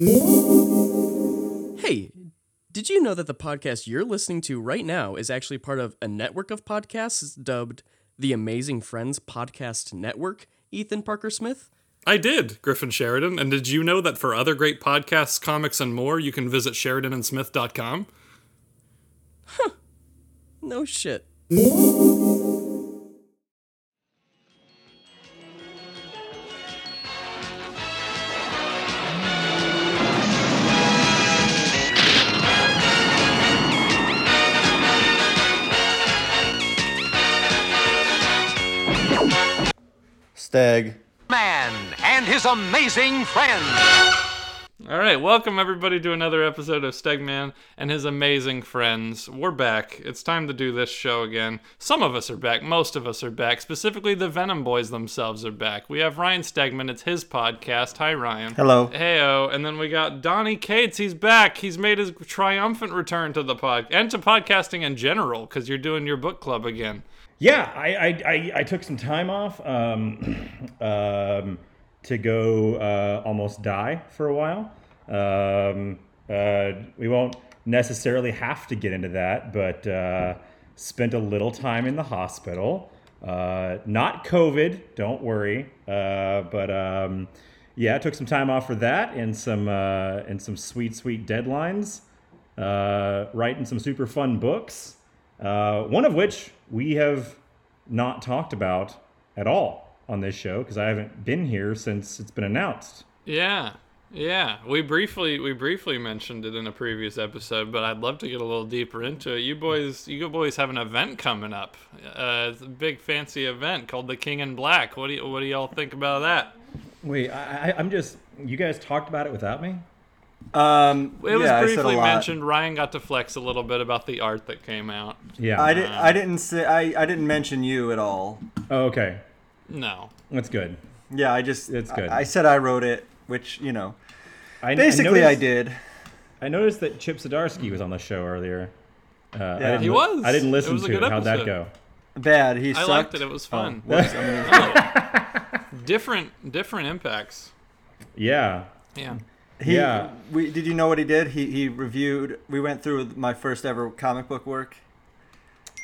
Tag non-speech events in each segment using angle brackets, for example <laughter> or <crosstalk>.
Hey, did you know that the podcast you're listening to right now is actually part of a network of podcasts dubbed the Amazing Friends Podcast Network? Ethan Parker Smith? I did, Griffin Sheridan. And did you know that for other great podcasts, comics, and more, you can visit SheridanandSmith.com? No shit. Amazing friends. All right, welcome everybody to another episode of Stegman and his amazing friends. We're back. It's time to do this show again. Some of us are back, most of us are back. Specifically, the Venom Boys themselves are back. We have Ryan Stegman. It's his podcast. Hi, Ryan. Hello. Heyo, and then we got Donny Cates. He's back. He's made his triumphant return to the pod and to podcasting in general because you're doing your book club again. Yeah, I I, I, I took some time off um, <clears throat> um, to go uh, almost die for a while. Um, uh, we won't necessarily have to get into that, but uh, spent a little time in the hospital. Uh, not COVID, don't worry. Uh, but um, yeah, I took some time off for that and some uh, and some sweet sweet deadlines. Writing some super fun books. One of which we have not talked about at all on this show because I haven't been here since it's been announced. Yeah. Yeah, we briefly we briefly mentioned it in a previous episode, but I'd love to get a little deeper into it. You boys, you boys have an event coming up. Uh, it's a big fancy event called the King in Black. What do you, what do y'all think about that? Wait, I, I, I'm just. You guys talked about it without me. Um, It was yeah, I said a briefly lot. mentioned. Ryan got to flex a little bit about the art that came out. Yeah. I, didn't. I didn't say I, I didn't mention you at all. oh, okay. No, That's good. Yeah, I just it's good. I, I said I wrote it, which you know, I, basically I, noticed, did. I noticed that Chip Zdarsky was on the show earlier. Uh, Yeah. He was. I didn't It listen was a to good it. How'd that go? Bad. He I sucked. liked it. It was Oh, fun. whoops, I mean, different different impacts. Yeah. Yeah. he, Yeah. We did you know what he did? He he reviewed. We went through my first ever comic book work,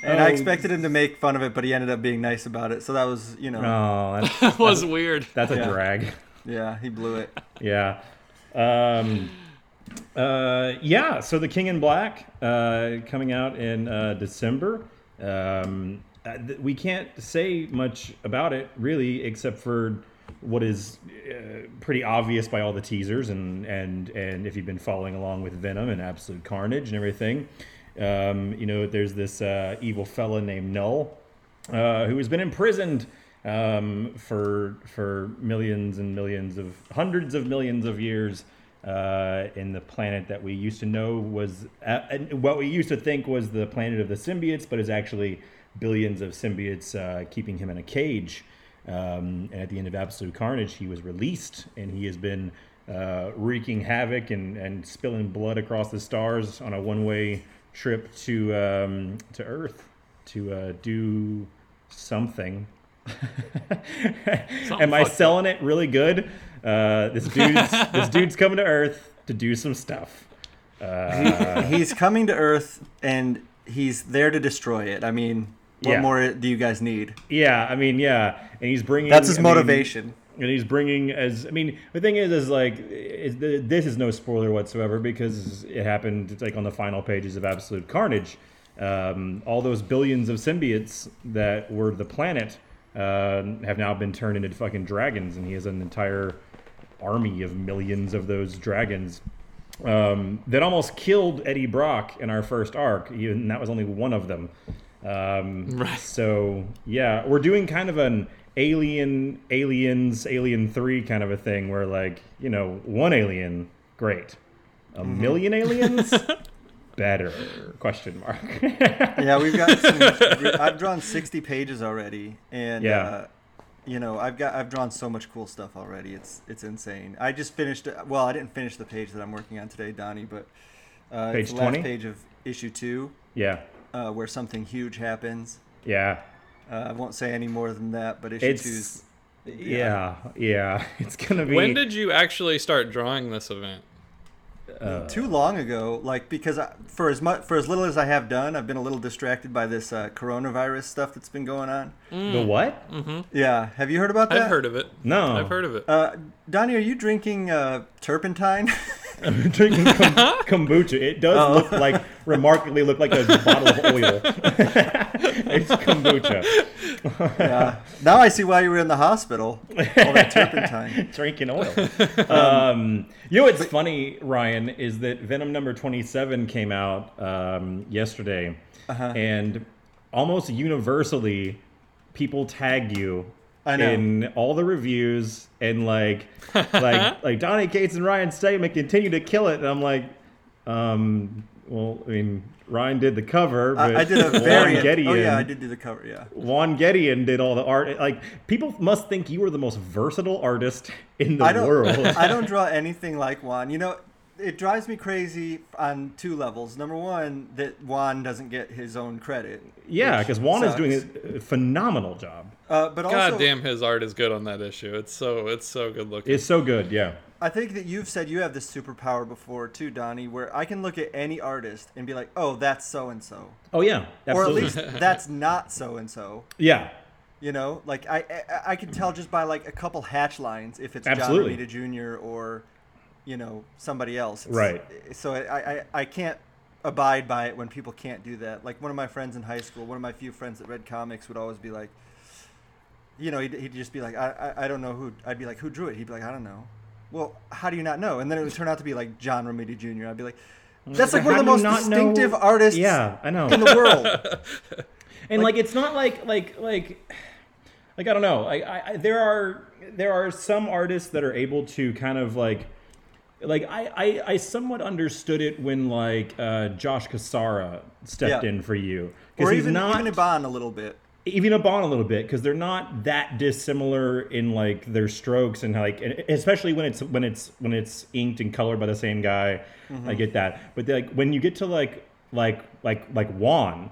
and I Oh. expected him to make fun of it, but he ended up being nice about it. So that was you know, Oh, that's, <laughs> That was weird. that's a Yeah. drag. yeah, he blew it. Yeah. Um, uh, yeah. So the King in Black uh, coming out in uh, December. Um, uh, we can't say much about it really, except for what is uh, pretty obvious by all the teasers and and and if you've been following along with Venom and Absolute Carnage and everything. Um, you know, there's this uh, evil fella named Null uh, who has been imprisoned um, for for millions and millions of hundreds of millions of years uh, in the planet that we used to know was uh, what we used to think was the planet of the symbiotes, but is actually billions of symbiotes uh, keeping him in a cage. Um, and at the end of Absolute Carnage, he was released, and he has been uh, wreaking havoc and, and spilling blood across the stars on a one-way trip to um, to Earth to uh, do something. Am I fucked up. selling it really good? Uh, this dude's <laughs> this dude's coming to Earth to do some stuff. Uh, he's coming to Earth and he's there to destroy it. I mean, what Yeah. more do you guys need? yeah, I mean, yeah, and he's bringing. That's his I mean, motivation. And he's bringing as I mean the thing is is like is this is no spoiler whatsoever because it happened like on the final pages of Absolute Carnage. Um, all those billions of symbiotes that were the planet um have now been turned into fucking dragons, and he has an entire army of millions of those dragons um, that almost killed Eddie Brock in our first arc, and that was only one of them. Um, Right. So yeah, we're doing kind of an alien, aliens, Alien Three kind of a thing, where like you know one alien, great, a million <laughs> aliens, better? Question mark. <laughs> Yeah, we've got. Some, I've drawn sixty pages already, and Yeah. uh, you know, I've got I've drawn so much cool stuff already. It's it's insane. I just finished. Well, I didn't finish the page that I'm working on today, Donny, but uh, Page it's the last 20? page of issue two, yeah, uh, where something huge happens. yeah. Uh, I won't say any more than that, but issue two's It's yeah, yeah. <laughs> It's gonna be. When did you actually start drawing this event? too long ago. Like because I, for as much for as little as I have done, I've been a little distracted by this uh, coronavirus stuff that's been going on. The what? Mm-hmm. Yeah, have you heard about that? I've heard of it. No. I've heard of it. Uh, Donny, are you drinking uh, turpentine? <laughs> <laughs> I'm drinking kom- <laughs> kombucha. It does Oh. look like remarkably look like a bottle of oil. <laughs> it's kombucha. yeah. Now I see why you were in the hospital. All that turpentine. drinking oil. um, you know what's funny, Ryan, is that Venom number 27 came out um, yesterday, Uh-huh. and almost universally, people tagged you I know. in all the reviews and like, like, <laughs> like Donny Cates and Ryan Stegman continue to kill it, and I'm like, um, well, I mean. Ryan did the cover, but I, I did a Juan variant. Gedeon, Oh yeah, I did do the cover. Yeah. Juan Gedeon did all the art. Like people must think you were the most versatile artist in the I don't. world. <laughs> I don't draw anything like Juan. You know, it drives me crazy on two levels. Number one, that Juan doesn't get his own credit. Yeah, because Juan is doing a phenomenal job. Uh, but also, God damn, his art is good on that issue. It's so it's so good looking. It's so good, yeah. I think that you've said you have this superpower before too, Donny, where I can look at any artist and be like, "Oh, that's so and so," Oh yeah, or at least that's not so and so. yeah, You know, like I, I I can tell just by like a couple hatch lines if it's Absolutely. John Romita Jr. or, you know, somebody else. It's- Right. So I, I I can't abide by it when people can't do that. Like one of my friends in high school, one of my few friends that read comics would always be like, you know, he'd, he'd just be like, I, I I don't know who. I'd be like, who drew it? He'd be like, I don't know. Well, how do you not know? And then it would turn out to be like John Romita Jr. I'd be like, that's like one of the most not know- distinctive artists Yeah, I know. in the world. <laughs> and like, it's not like like like like I don't know. I, I, there are there are some artists that are able to kind of like like I, I, I somewhat understood it when like uh, Josh Cassara stepped Yeah. in for you or he's even not even Iban a little bit. Even Iban a little bit because they're not that dissimilar in like their strokes and like and especially when it's when it's when it's inked and colored by the same guy. Mm-hmm. i get that. But like when you get to like like like like juan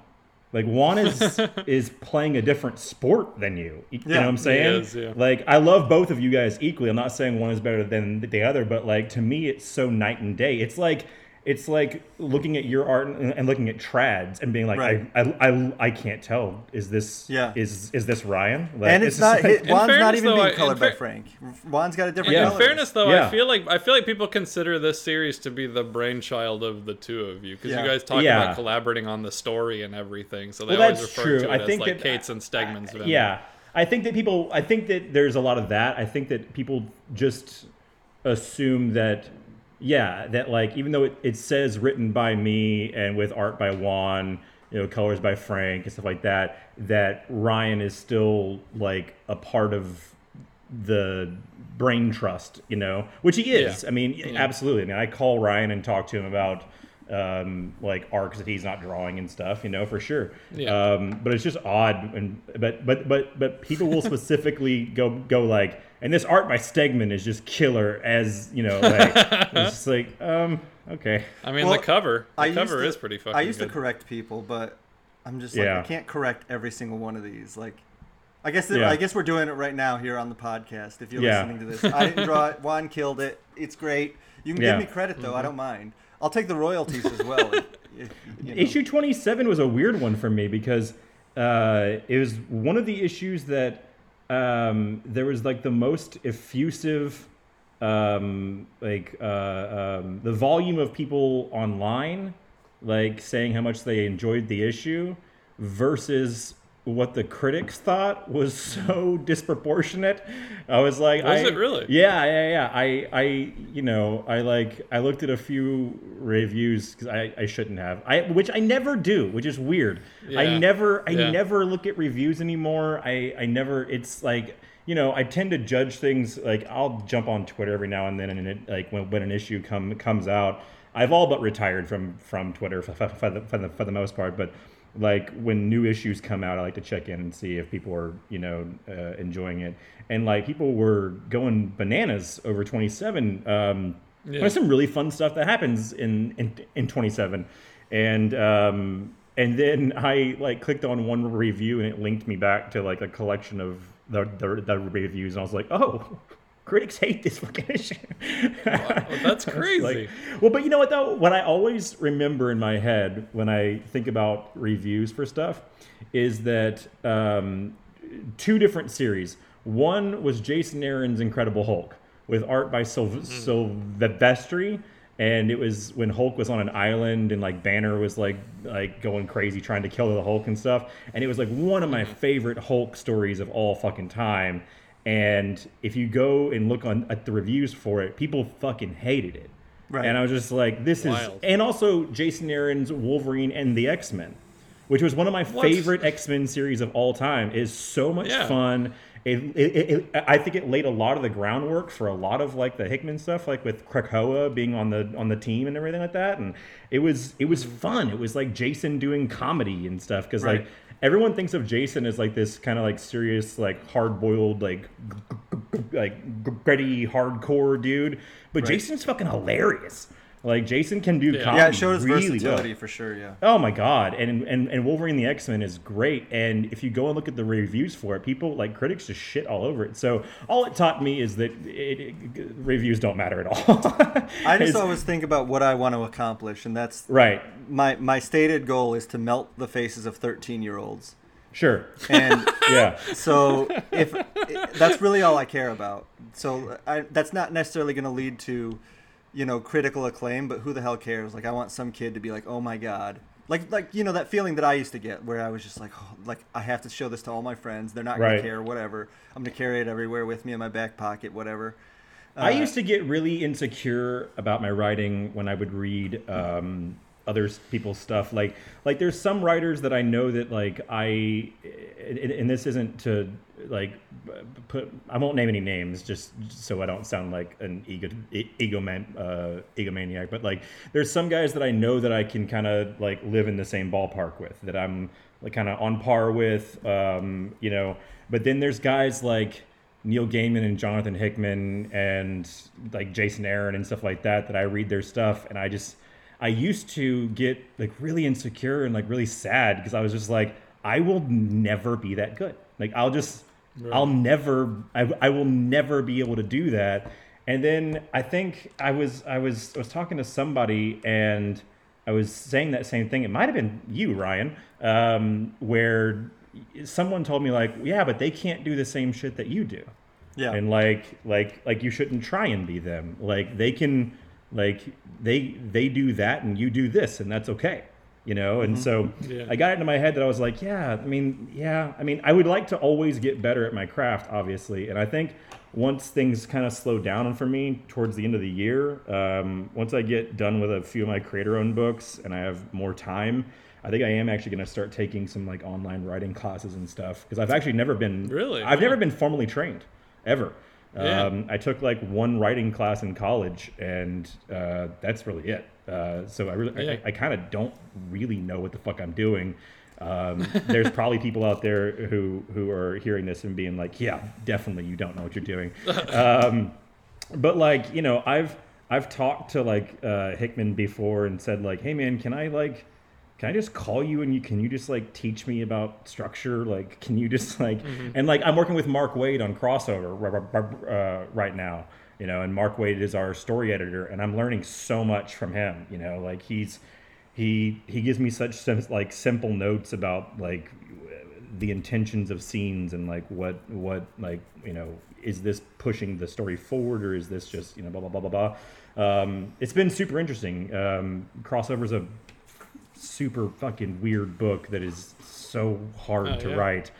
like juan is <laughs> is playing a different sport than you. You know what i'm saying? is, yeah. like i love both of you guys equally. I'm not saying one is better than the other but like to me it's so night and day. It's like it's like looking at your art and, and looking at trads and being like Right. I, I, I, I can't tell. Is this Yeah. is is this Ryan? Like, and it's just not like- hit, Juan's not fairness, even though, being I- in colored by fair- Frank. Juan's got a different Yeah. In color. fairness, though, Yeah. I feel like I feel like people consider this series to be the brainchild of the two of you because Yeah. you guys talk Yeah. about collaborating on the story and everything. So they Well, always refer true. to I it as think like that- Cates' and Stegman's. Venom. yeah. I think that people. I think that there's a lot of that. I think that people just assume that. Yeah, that like even though it, it says written by me and with art by Juan, you know, colors by Frank and stuff like that, that Ryan is still like a part of the brain trust, you know, which he is. Yeah. I mean, absolutely. I mean, I call Ryan and talk to him about um, like arcs that he's not drawing and stuff, you know, for sure. Yeah. Um, but it's just odd, and but but but but people will specifically <laughs> go go like, and this art by Stegman is just killer, as you know, like <laughs> it's just like um okay. I mean Well, the cover. The I cover to- is pretty fucking I used good. to correct people, but I'm just like Yeah. I can't correct every single one of these. Like, I guess that, Yeah. I guess we're doing it right now here on the podcast. If you're Yeah. listening to this, I didn't draw it. <laughs> Juan killed it. It's great. You can Yeah. give me credit though. Mm-hmm. I don't mind. I'll take the royalties as well. if- <laughs> if, you know. Issue 27 was a weird one for me because uh, it was one of the issues that um, there was like the most effusive, um, like uh, um, the volume of people online, like saying how much they enjoyed the issue versus what the critics thought was <laughs> so disproportionate. I was like, Was I, it really? Yeah, yeah, yeah. I, I, you know, I like, I looked at a few reviews because I, I shouldn't have, I, which I never do, which is weird. I never, I Yeah. never look at reviews anymore. I, I never. It's like. You know, I tend to judge things like I'll jump on Twitter every now and then, and it, like when, when an issue come comes out, I've all but retired from from Twitter for, for, for, the, for, the, for the most part. But like when new issues come out, I like to check in and see if people are you know uh, enjoying it. And like people were going bananas over 27. Um, Yeah. There's some really fun stuff that happens in in, in 27, and um, and then I like clicked on one review and it linked me back to like a collection of the the, the reviews, and I was like, oh. Critics <laughs> hate this fucking <laughs> issue. that's <laughs> crazy. like- well, but you know what though? What I always remember in my head when I think about reviews for stuff is that um, two different series. One was Jason Aaron's Incredible Hulk with art by Sil- Silvestri, and it was when Hulk was on an island and like Banner was like like going crazy trying to kill the Hulk and stuff. And it was like one of my favorite Hulk stories of all fucking time. And if you go and look on at the reviews for it, people fucking hated it. Right. And I was just like, this Wild. is, and also Jason Aaron's Wolverine and the X Men, which was one of my favorite X Men series of all time. It is so much Yeah. fun. It, it, it, it, I think it laid a lot of the groundwork for a lot of like the Hickman stuff, like with Krakoa being on the on the team and everything like that. And it was it was mm-hmm. fun. It was like Jason doing comedy and stuff because Right. like everyone thinks of Jason as like this kind of like serious, like hard boiled, like like gritty, hardcore dude. But Jason's fucking hilarious. Like Jason can do Yeah. comedy Yeah, it showed his really versatility well. for sure. Yeah. Oh my god! And and and Wolverine the X Men is great. And if you go and look at the reviews for it, people like critics just shit all over it. So all it taught me is that it, it- reviews don't matter at all. <laughs> I just always think about what I want to accomplish, and that's right. my my stated goal is to melt the faces of 13 year olds. Sure. And <laughs> Yeah. so if that's really all I care about. So I, that's not necessarily going to lead to, you know, critical acclaim. But who the hell cares? Like I want some kid to be like, oh my god. Like, like you know that feeling that I used to get, where I was just like, oh, like I have to show this to all my friends. They're not gonna Right. care, whatever. I'm gonna carry it everywhere with me in my back pocket, whatever. I Uh, used to get really insecure about my writing when I would read um, other people's stuff. Like, like there's some writers that I know that like I, and, this isn't to like put. I won't name any names just so I don't sound like an ego e- ego man, uh, egomaniac. But like, there's some guys that I know that I can kind of like live in the same ballpark with. That I'm like kind of on par with. Um, you know, but then there's guys like. Neil Gaiman and Jonathan Hickman and like Jason Aaron and stuff like that that I read their stuff and I just I used to get like really insecure and like really sad because I was just like I will never be that good. Like I'll just I'll never I, I will never be able to do that. And then I think I was I was I was talking to somebody and I was saying that same thing. It might have been you, Ryan, um, where someone told me like, yeah, but they can't do the same shit that you do Yeah. and like like like you shouldn't try and be them like they can like they they do that and you do this and that's okay you know and so Yeah. i got it into my head that i was like yeah i mean yeah i mean i would like to always get better at my craft obviously and i think once things kind of slow down for me towards the end of the year um, once i get done with a few of my creator owned books and i have more time i think i am actually going to start taking some like online writing classes and stuff because i've actually never been Really? i've Wow. never been formally trained ever. Yeah. Um, I took like one writing class in college, and uh, that's really it. Uh, so I really, Yeah. I, I kind of don't really know what the fuck I'm doing. Um, there's probably people out there who who are hearing this and being like, "Yeah, definitely, you don't know what you're doing." <laughs> um, but like, you know, I've I've talked to like uh, Hickman before and said like, "Hey, man, can I like." Can I just call you and you can you just like teach me about structure? Like, can you just <laughs> like and like I'm working with Mark Waid on crossover uh, right now, you know, and Mark Waid is our story editor, and I'm learning so much from him. You know, like he's he he gives me such sim- like simple notes about like the intentions of scenes and like what what like you know is this pushing the story forward or is this just you know blah blah blah blah blah. Um, it's been super interesting. Um, crossover's a super fucking weird book that is so hard Oh, to yeah. write.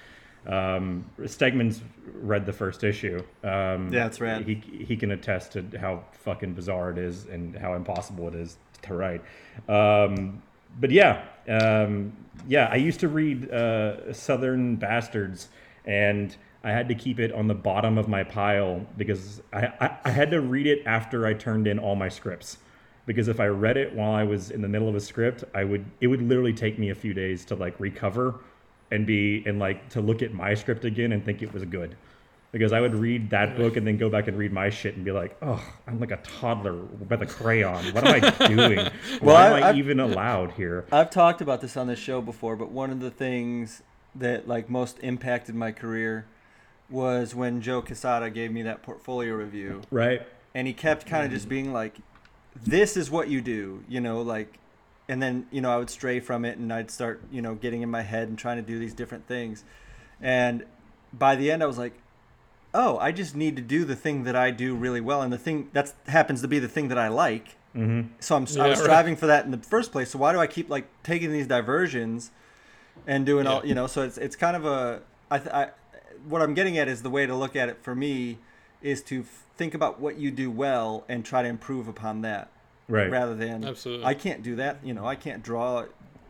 Um, Stegman's read the first issue. Um, Yeah, it's rad. He he can attest to how fucking bizarre it is and how impossible it is to write. Um, but yeah, um, yeah, I used to read uh, Southern Bastards, and I had to keep it on the bottom of my pile because I, I, I had to read it after I turned in all my scripts. Because if I read it while I was in the middle of a script, I would it would literally take me a few days to like recover and be and like to look at my script again and think it was good. Because I would read that book and then go back and read my shit and be like, oh, I'm like a toddler with a crayon. What am I <laughs> doing? Well, Why am I I've- even allowed here? I've talked about this on this show before, but one of the things that like most impacted my career was when Joe Quesada gave me that portfolio review, Right. and he kept kind of just being like, "This is what you do," you know, like, and then you know I would stray from it, and I'd start you know getting in my head and trying to do these different things, and by the end I was like, "Oh, I just need to do the thing that I do really well, and the thing that happens to be the thing that I like." Mm-hmm. So I'm Yeah, I was right. striving for that in the first place. So why do I keep like taking these diversions and doing all you know? So it's it's kind of a I, th- I what I'm getting at is the way to look at it for me is to f- think about what you do well and try to improve upon that Right. rather than Absolutely. I can't do that. You know, I can't draw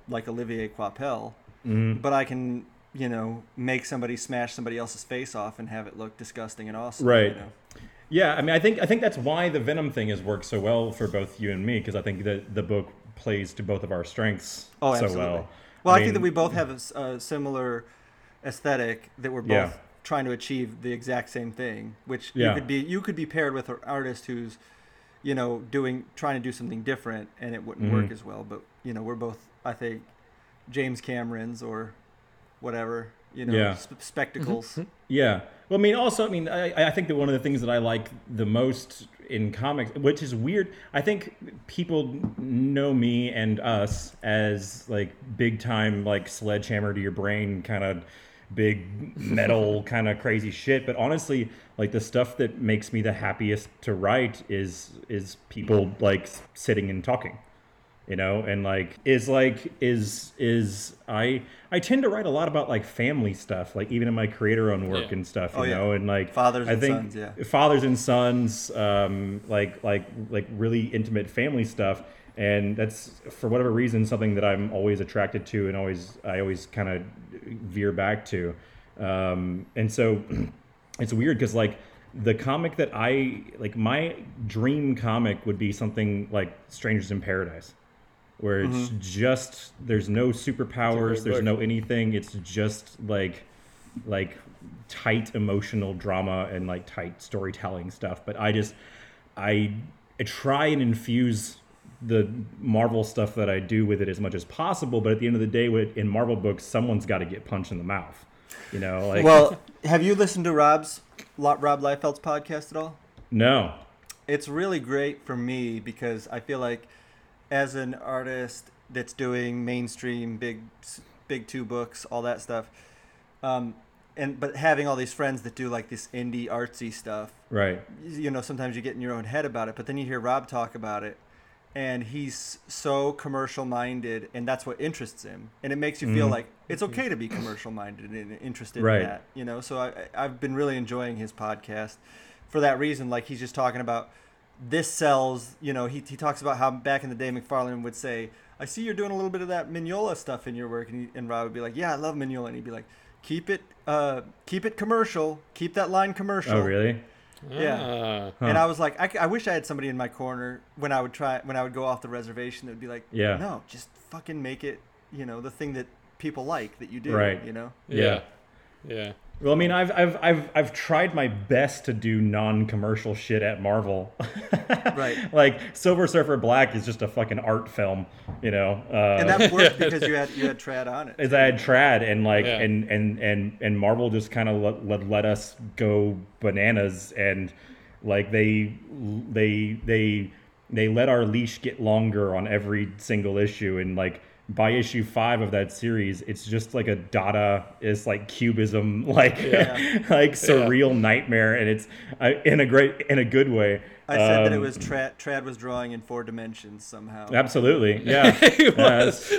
like Olivier Coipel, Mm-hmm. but I can you know make somebody smash somebody else's face off and have it look disgusting and awesome. Right. You know? Yeah, I mean, I think I think that's why the Venom thing has worked so well for both you and me because I think that the book plays to both of our strengths Oh, so absolutely. well. Well, I, mean, think that we both have a similar aesthetic that we're both Yeah. Trying to achieve the exact same thing. Which Yeah. you could be you could be paired with an artist who's, you know, doing trying to do something different and it wouldn't work Mhm. as well. But you know, we're both I think James Camerons or whatever you know Yeah. sp- spectacles. Yeah. Well, I mean, also, I mean, I, I think that one of the things that I like the most in comics, which is weird, I think people know me and us as like big time, like sledgehammer to your brain kind of big <laughs> metal kind of crazy shit. But honestly, like the stuff that makes me the happiest to write is is people like sitting and talking you know and like is like is is i i tend to write a lot about like family stuff like even in my creator own work Yeah. and stuff you Oh, yeah. know and like Fathers I and think sons, yeah. fathers and sons um like like like really intimate family stuff and that's for whatever reason something that i'm always attracted to and always i always kind of veer back to. Um and so <clears throat> it's weird because like the comic that i like my dream comic would be something like strangers in paradise where it's just there's no superpowers there's book. no anything it's just like like tight emotional drama and like tight storytelling stuff. But i just i, I try and infuse the marvel stuff that i do with it as much as possible but at the end of the day in marvel books someone's got to get punched in the mouth you know like well, have you listened to Rob's Rob Liefeld's podcast at all? no it's really great for me because I feel like as an artist that's doing mainstream big big two books all that stuff um, and but having all these friends that do like this indie artsy stuff right you know sometimes you get in your own head about it but then you hear Rob talk about it and he's so commercial minded and that's what interests him. And it makes you feel like it's okay to be commercial minded and interested Right. in that you know? So I, i've been really enjoying his podcast for that reason. Like he's just talking about this sells you know he, he talks about how back in the day mcfarlane would say i see you're doing a little bit of that mignola stuff in your work. And, he, and rob would be like yeah i love mignola. And he'd be like keep it uh keep it commercial. Keep that line commercial. Oh really yeah. Ah. And I was like, I wish I had somebody in my corner when I would try when I would go off the reservation that would be like, Yeah. no, just fucking make it, you know, the thing that people like that you do, Right. You know, yeah. Yeah. Well, I mean, I've I've I've I've tried my best to do non-commercial shit at Marvel. <laughs> Right. like Silver Surfer Black is just a fucking art film, you know. Uh, and that worked <laughs> because you had you had Trad on it. as I had trad and like Yeah. and and and and Marvel just kind of let, let let us go bananas and like they they they they let our leash get longer on every single issue and like by issue five of that series it's just like a dada is like cubism <laughs> like Yeah. <laughs> like surreal nightmare and it's uh, in a great in a good way I said that it Um, was Trad. Trad was drawing in four dimensions somehow. Absolutely, <laughs> yeah. Yes.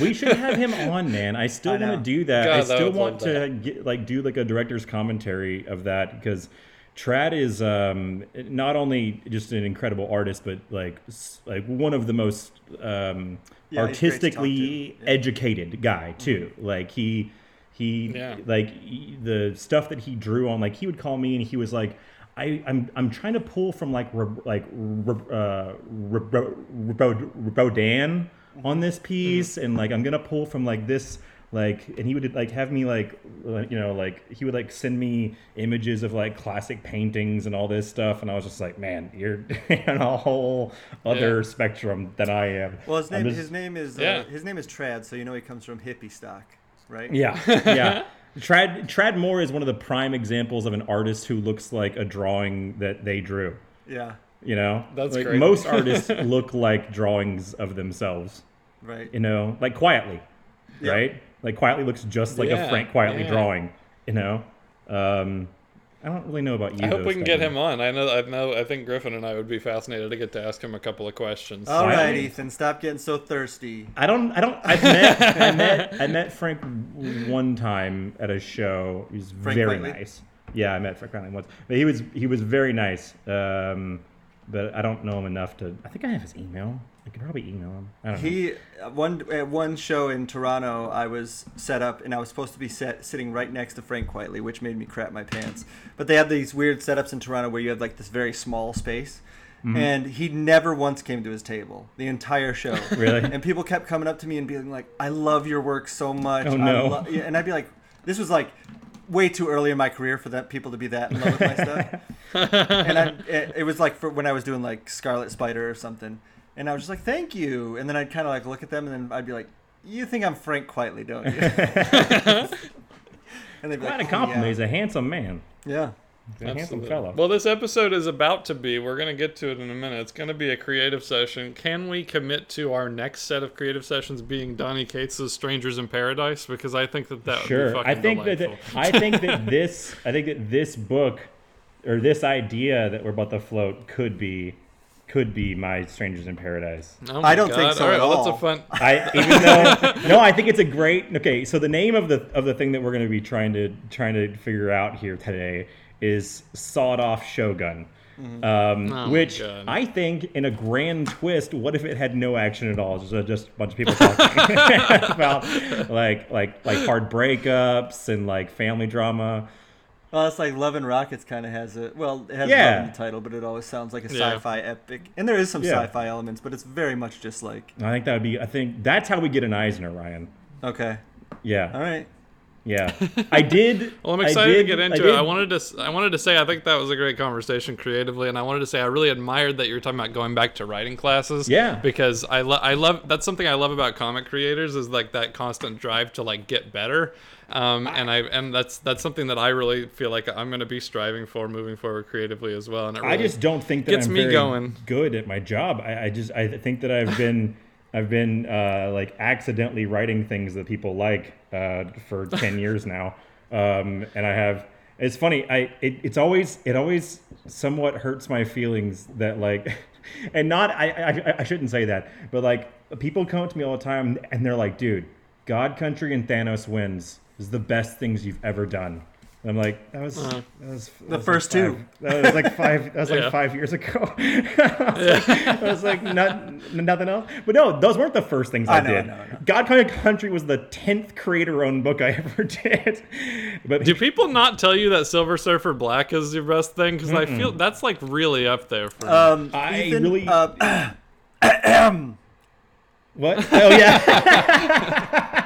we should have him on, man. I still want to do that. God, I I still would want to get, like do like a director's commentary of that because Trad is um, not only just an incredible artist, but like like one of the most um, Yeah, he's to artistically to. Yeah. Mm-hmm. educated guy too. Like he he Yeah. like he- the stuff that he drew on like he would call me and he was like I, I'm I'm trying to pull from like Ro- like Ro- uh, Ro- Ro- Rodin on this piece, and like I'm gonna pull from like this like, and he would like have me like uh, you know like he would like send me images of like classic paintings and all this stuff, and I was just like, man, you're <laughs> in a whole other Yeah. spectrum than I am. Well, his name just- his name is Yeah. uh, his name is Trad, so you know he comes from hippie stock, right? yeah, <laughs> yeah. Trad Trad Moore is one of the prime examples of an artist who looks like a drawing that they drew. Yeah. You know, That's like great. most artists <laughs> look like drawings of themselves. Right. You know, like Quitely, Yeah. right? Like Quitely looks just like Yeah, a Frank Quitely yeah. drawing. You know, um, I don't really know about you. I hope we can get him on. I know. I know. I think Griffin and I would be fascinated to get to ask him a couple of questions. All right, Quietly. Ethan. Stop getting so thirsty. I don't. I don't. I've met. I met. I met Frank one time at a show. He was Frank very Quitely? nice. Yeah, I met Frank Quitely once, but he was he was very nice. Um, but I don't know him enough to. I think I have his email. I could probably email him. I don't. He uh, one at one show in Toronto, I was set up and I was supposed to be set sitting right next to Frank Quitely, which made me crap my pants. But they have these weird setups in Toronto where you have like this very small space. Mm-hmm. And he never once came to his table the entire show. <laughs> Really? And people kept coming up to me and being like, "I love your work so much." Oh, I no. lo-" and I'd be like, "This was like way too early in my career for that people to be that in love with my stuff." <laughs> and I, it, it was like for when I was doing like Scarlet Spider or something, and I was just like, "Thank you," and then I'd kind of like look at them, and then I'd be like, "You think I'm Frank Quitely, don't you?" <laughs> and they'd be Quite like, a oh, compliment. "Oh, He's a handsome man. yeah. He's a handsome Absolutely. fella. Well, this episode is about to be. We're going to get to it in a minute. It's going to be a creative session. Can we commit to our next set of creative sessions being Donny Cates' "Strangers in Paradise"? Because I think that that would be sure. fucking I think that. I think that <laughs> this I think that this book or this idea that we're about to float could be could be my Strangers in Paradise. Oh I don't think so All right, at well, that's a fun. I even though <laughs> no, I think it's a great okay. So the name of the of the thing that we're going to be trying to trying to figure out here today is sawed off Shogun, um, Oh which I think in a grand twist, what if it had no action at all? Just a, just a bunch of people talking <laughs> about like like like hard breakups and like family drama. Well, it's like Love and Rockets kind of has it. Well, it has Yeah. love in the title, but it always sounds like a Yeah. sci-fi epic, and there is some Yeah. sci-fi elements, but it's very much just like, I think that would be. I think that's how we get an Eisner, Ryan. okay, Yeah, all right. Yeah. I did. <laughs> Well, I'm excited to get into I it. I wanted to. I wanted to say I think that was a great conversation creatively, and I wanted to say I really admired that you were talking about going back to writing classes. Yeah. Because I love. I love. That's something I love about comic creators is like that constant drive to like get better. Um, and I and that's that's something that I really feel like I'm going to be striving for moving forward creatively as well. And it I just don't think that gets I'm me very going. good at my job. I, I just I think that I've been <laughs> I've been uh, like accidentally writing things that people like uh, for <laughs> ten years now, um, and I have. It's funny. I it, it's always it always somewhat hurts my feelings that like, <laughs> and not I, I I shouldn't say that, but like people come up to me all the time and they're like, dude, God Country and Thanos wins is the best things you've ever done. And I'm like, that was, that was that The was first like two. five- That was like five. That was <laughs> like Yeah. five years ago. <laughs> I was like, I was like not, nothing else. But no, those weren't the first things I, I know, did. know, I know. God Kind of Country was the tenth creator-owned book I <laughs> ever did. But Do people not tell you that Silver Surfer Black is your best thing? Because I feel that's like really up there for me. Um, I Ethan, really- uh, <clears throat> What? Oh yeah.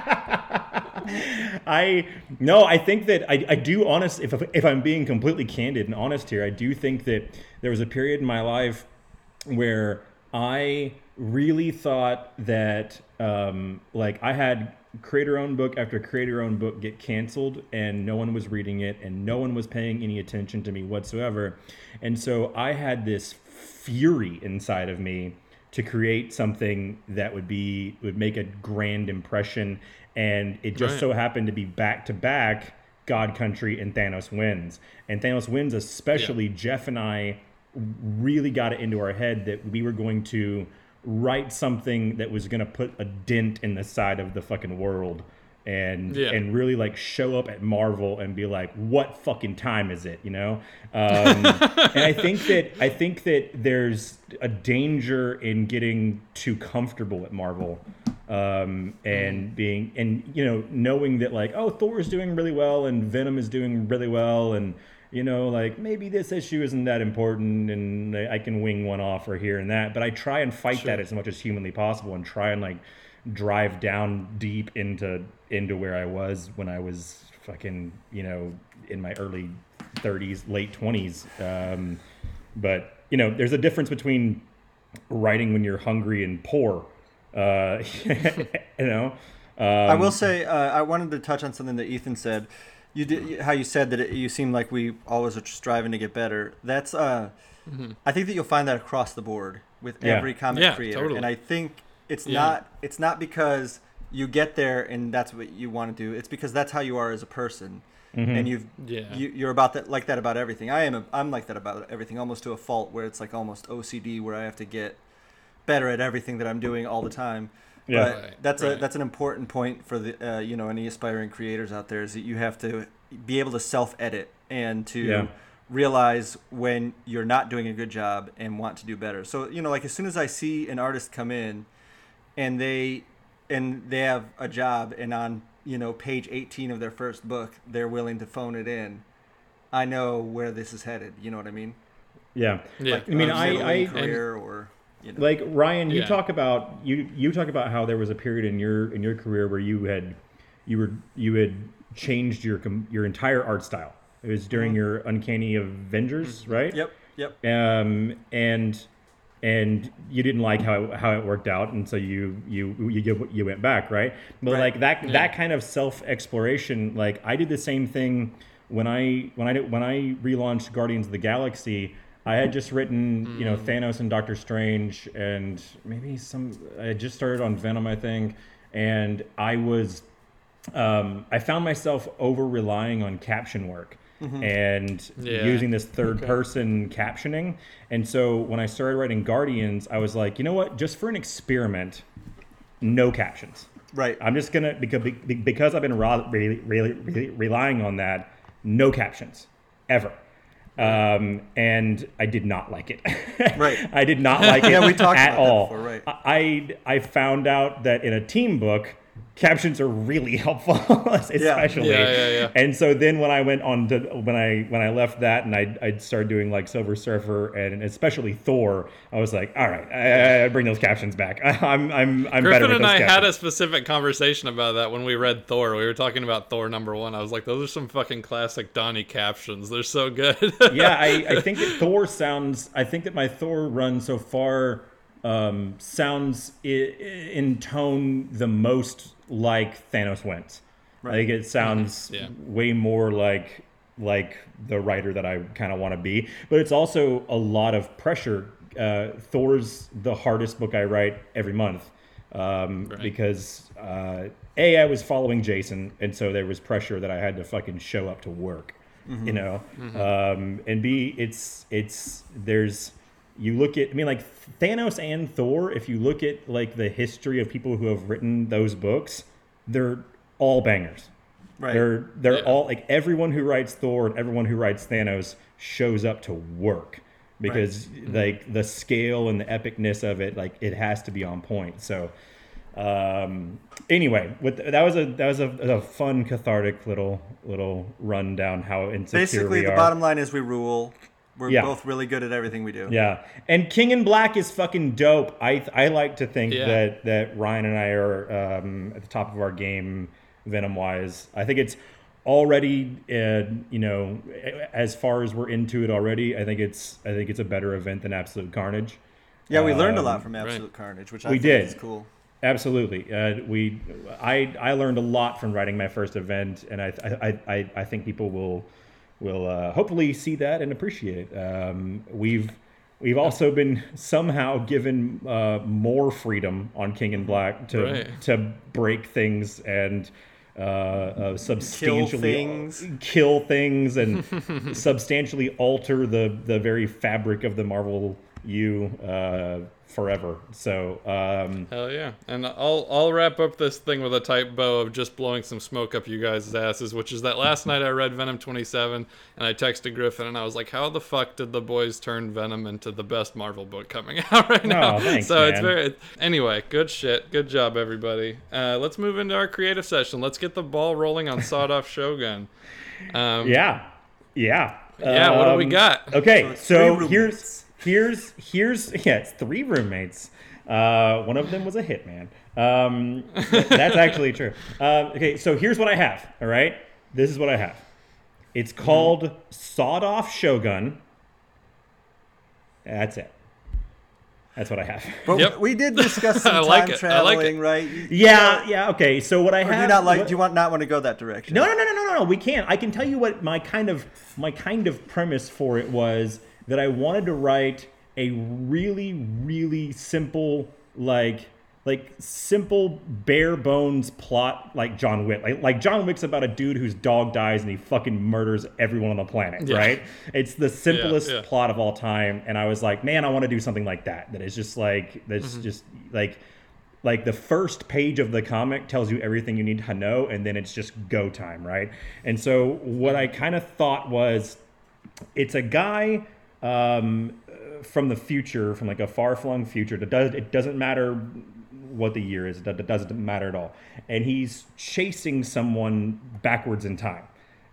I no, I think that I, I do honest if if I'm being completely candid and honest here, I do think that there was a period in my life where I really thought that um, like I had creator owned book after creator owned book get canceled and no one was reading it and no one was paying any attention to me whatsoever. And so I had this fury inside of me to create something that would be would make a grand impression and it just Right. so happened to be back to back God Country and Thanos wins. And Thanos wins especially Jeff and I really got it into our head that we were going to write something that was going to put a dent in the side of the fucking world and Yeah. and really like show up at Marvel and be like what fucking time is it? You know? Um, <laughs> and I think that I think that there's a danger in getting too comfortable at Marvel um, and being and you know knowing that like oh Thor is doing really well and Venom is doing really well and you know like maybe this issue isn't that important and I I can wing one off or here and that but I try and fight that as much as humanly possible and try and like drive down deep into into where I was when I was fucking you know in my early 30s late 20s um, but you know there's a difference between writing when you're hungry and poor uh, <laughs> you know um, I will say uh, I wanted to touch on something that Ethan said. you did how you said that it, you seem like we always are striving to get better. That's uh, I think that you'll find that across the board with Yeah. every comic Yeah, creator, totally. and I think it's Yeah. not it's not because you get there and that's what you want to do. It's because that's how you are as a person, and you've Yeah. you, you're about that like that about everything. I am a, I'm like that about everything, almost to a fault where it's like almost OCD, where I have to get better at everything that I'm doing all the time. Yeah. But Right, that's a that's an important point for the uh, you know any aspiring creators out there is that you have to be able to self edit and to Yeah. realize when you're not doing a good job and want to do better. So you know like as soon as I see an artist come in and they and they have a job and on you know page 18 of their first book they're willing to phone it in, I know where this is headed. You know what I mean? Yeah. Yeah. I mean, A I, middling I career or you know like Ryan, you Yeah. talk about you you talk about how there was a period in your in your career where you had you were you had changed your com- your entire art style. It was during your Uncanny Avengers, right? Yep. Yep. um, and and you didn't like how how it worked out, and so you you you you went back, right? But Right. like that that kind of self exploration, like I did the same thing when I when I did, when I relaunched Guardians of the Galaxy. I had just written, you know, Thanos and Doctor Strange, and maybe some. I had just started on Venom, I think, and I was um, I found myself over relying on caption work and Yeah. using this third person captioning. And so when I started writing Guardians, I was like, you know what? Just for an experiment, no captions. Right. I'm just gonna because because I've been ra- really, really, really relying on that. No captions, ever. Um, and I did not like it. <laughs> Right. I did not like <laughs> it Yeah, we talked at about that all. before, right. I I found out that in a team book, captions are really <laughs> helpful, especially. Yeah, yeah, yeah. And so then when I went on to when I when I left that and I I started doing like Silver Surfer and especially Thor, I was like, all right, I, I bring those captions back. <laughs> I'm I'm I'm better Griffin with and those I had a specific conversation about that when we read Thor. We were talking about Thor number one. I was like, those are some fucking classic Donny captions. They're so good. yeah, I, <laughs> I think that Thor sounds. I think that my Thor run so far um, sounds i- in tone the most like Thanos wins. I think it sounds Yeah. way more like like the writer that I kind of want to be. But it's also a lot of pressure. Uh, Thor's the hardest book I write every month um, Right. because uh, a I was following Jason, and so there was pressure that I had to fucking show up to work you know um, and b it's it's there's you look at i mean like thanos and thor if you look at like the history of people who have written those books they're all bangers Right. they're they're Yeah. all like everyone who writes thor and everyone who writes thanos shows up to work because like the scale and the epicness of it like it has to be on point so um anyway with that was a that was a, a fun cathartic little little run down how insecure Basically, we the are bottom line is we rule. We're Yeah. both really good at everything we do. yeah and king in black is fucking dope i i like to think Yeah. that that ryan and i are um at the top of our game venom wise i think it's already uh, you know as far as we're into it already i think it's i think it's a better event than absolute carnage Yeah, we learned a Um, lot from Absolute Carnage, which I we think did. is cool. Absolutely. Uh, we, I, I learned a lot from writing my first event, and I, I, I, I think people will, will uh, hopefully see that and appreciate it. Um, we've, we've also been somehow given uh, more freedom on King in Black to, Right. to break things and uh, uh, substantially things. kill things and <laughs> substantially alter the the very fabric of the Marvel U uh, forever. So um, Hell yeah. And I'll I'll wrap up this thing with a tight bow of just blowing some smoke up you guys' asses, which is that last <laughs> night I read Venom 27 and I texted Griffin and I was like, how the fuck did the boys turn Venom into the best Marvel book coming <laughs> out right now? Oh, thanks, so it's very anyway, good shit. Good job everybody. Uh, let's move into our creative session. Let's get the ball rolling on Sawed Off <laughs> Shogun. Um, yeah, yeah, Yeah, what do we Um, got? Okay, it's so, here's roommates. Here's here's yeah, it's three roommates. Uh, one of them was a hitman. Um, th- that's actually true. Um, okay, so here's what I have. All right, this is what I have. It's called Sawed Off Shogun. That's it. That's what I have. But Yep. we did discuss <laughs> some time like traveling, it. right? You- Yeah, yeah, okay. So what I have do you not like? what- Do you want not want to go that direction? No, no, no, no, no, no. We can't. I can tell you what my kind of my kind of premise for it was that I wanted to write a really, really simple, like like simple bare bones plot like John Wick. Like like John Wick's about a dude whose dog dies and he fucking murders everyone on the planet, Yeah. right? It's the simplest yeah. plot of all time. And I was like, man, I want to do something like that. That is just like that's mm-hmm. just like like the first page of the comic tells you everything you need to know and then it's just go time right and so what mm-hmm. i kind of thought was it's a guy um, from the future from like a far-flung future that does it doesn't matter what the year is it doesn't matter at all. And he's chasing someone backwards in time.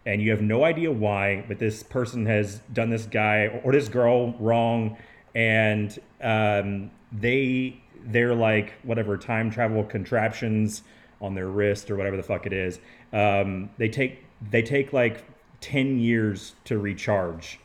And you have no idea why but this person has done this guy or this girl wrong. And um, they they're like whatever time travel contraptions on their wrist or whatever the fuck it is. Um, they take they take like 10 years to recharge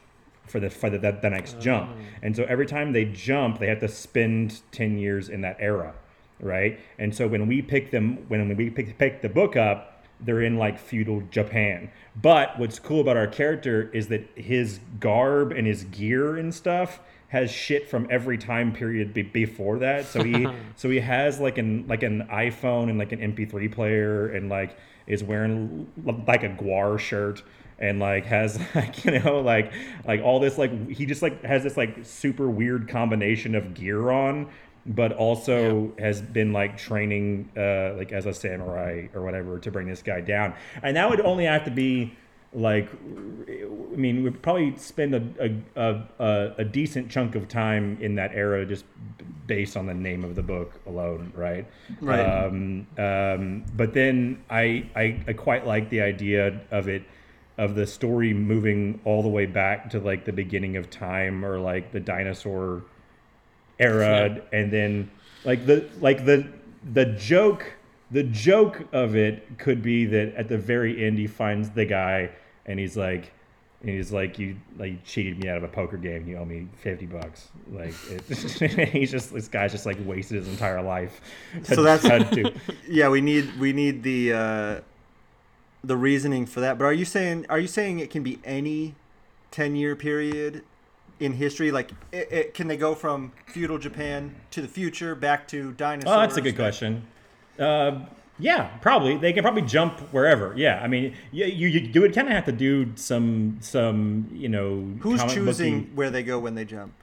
for the for the, the, the next jump. Oh. And so every time they jump they have to spend 10 years in that era right? And so when we pick them when we pick, pick the book up they're in like feudal japan. But what's cool about our character is that his garb and his gear and stuff has shit from every time period be- before that. So he <laughs> so he has like an like an iphone and like an mp3 player and like is wearing l- like a guar shirt and like has <laughs> like you know like like all this like he just like has this like super weird combination of gear on but also has been like training uh like as a samurai or whatever to bring this guy down. And that would only have to be like i mean we'd probably spend a a, a, a decent chunk of time in that era just based on the name of the book alone right? Right. um, um, but then I, I I quite like the idea of it of the story moving all the way back to like the beginning of time or like the dinosaur era. And then like the like the the joke the joke of it could be that at the very end he finds the guy and he's like and he's like you like you cheated me out of a poker game. You owe me 50 bucks. Like it, <laughs> he's just this guy's just like wasted his entire life to- So that's- <laughs> to- <laughs> Yeah, we need we need the uh, the reasoning for that. But are you saying are you saying it can be any ten year period in history? Like, it, it, can they go from feudal Japan to the future back to dinosaurs? Oh, that's a good question. Uh, yeah, probably they can probably jump wherever. Yeah, I mean, you you, you would kind of have to do some some you know Who's choosing booky- where they go when they jump?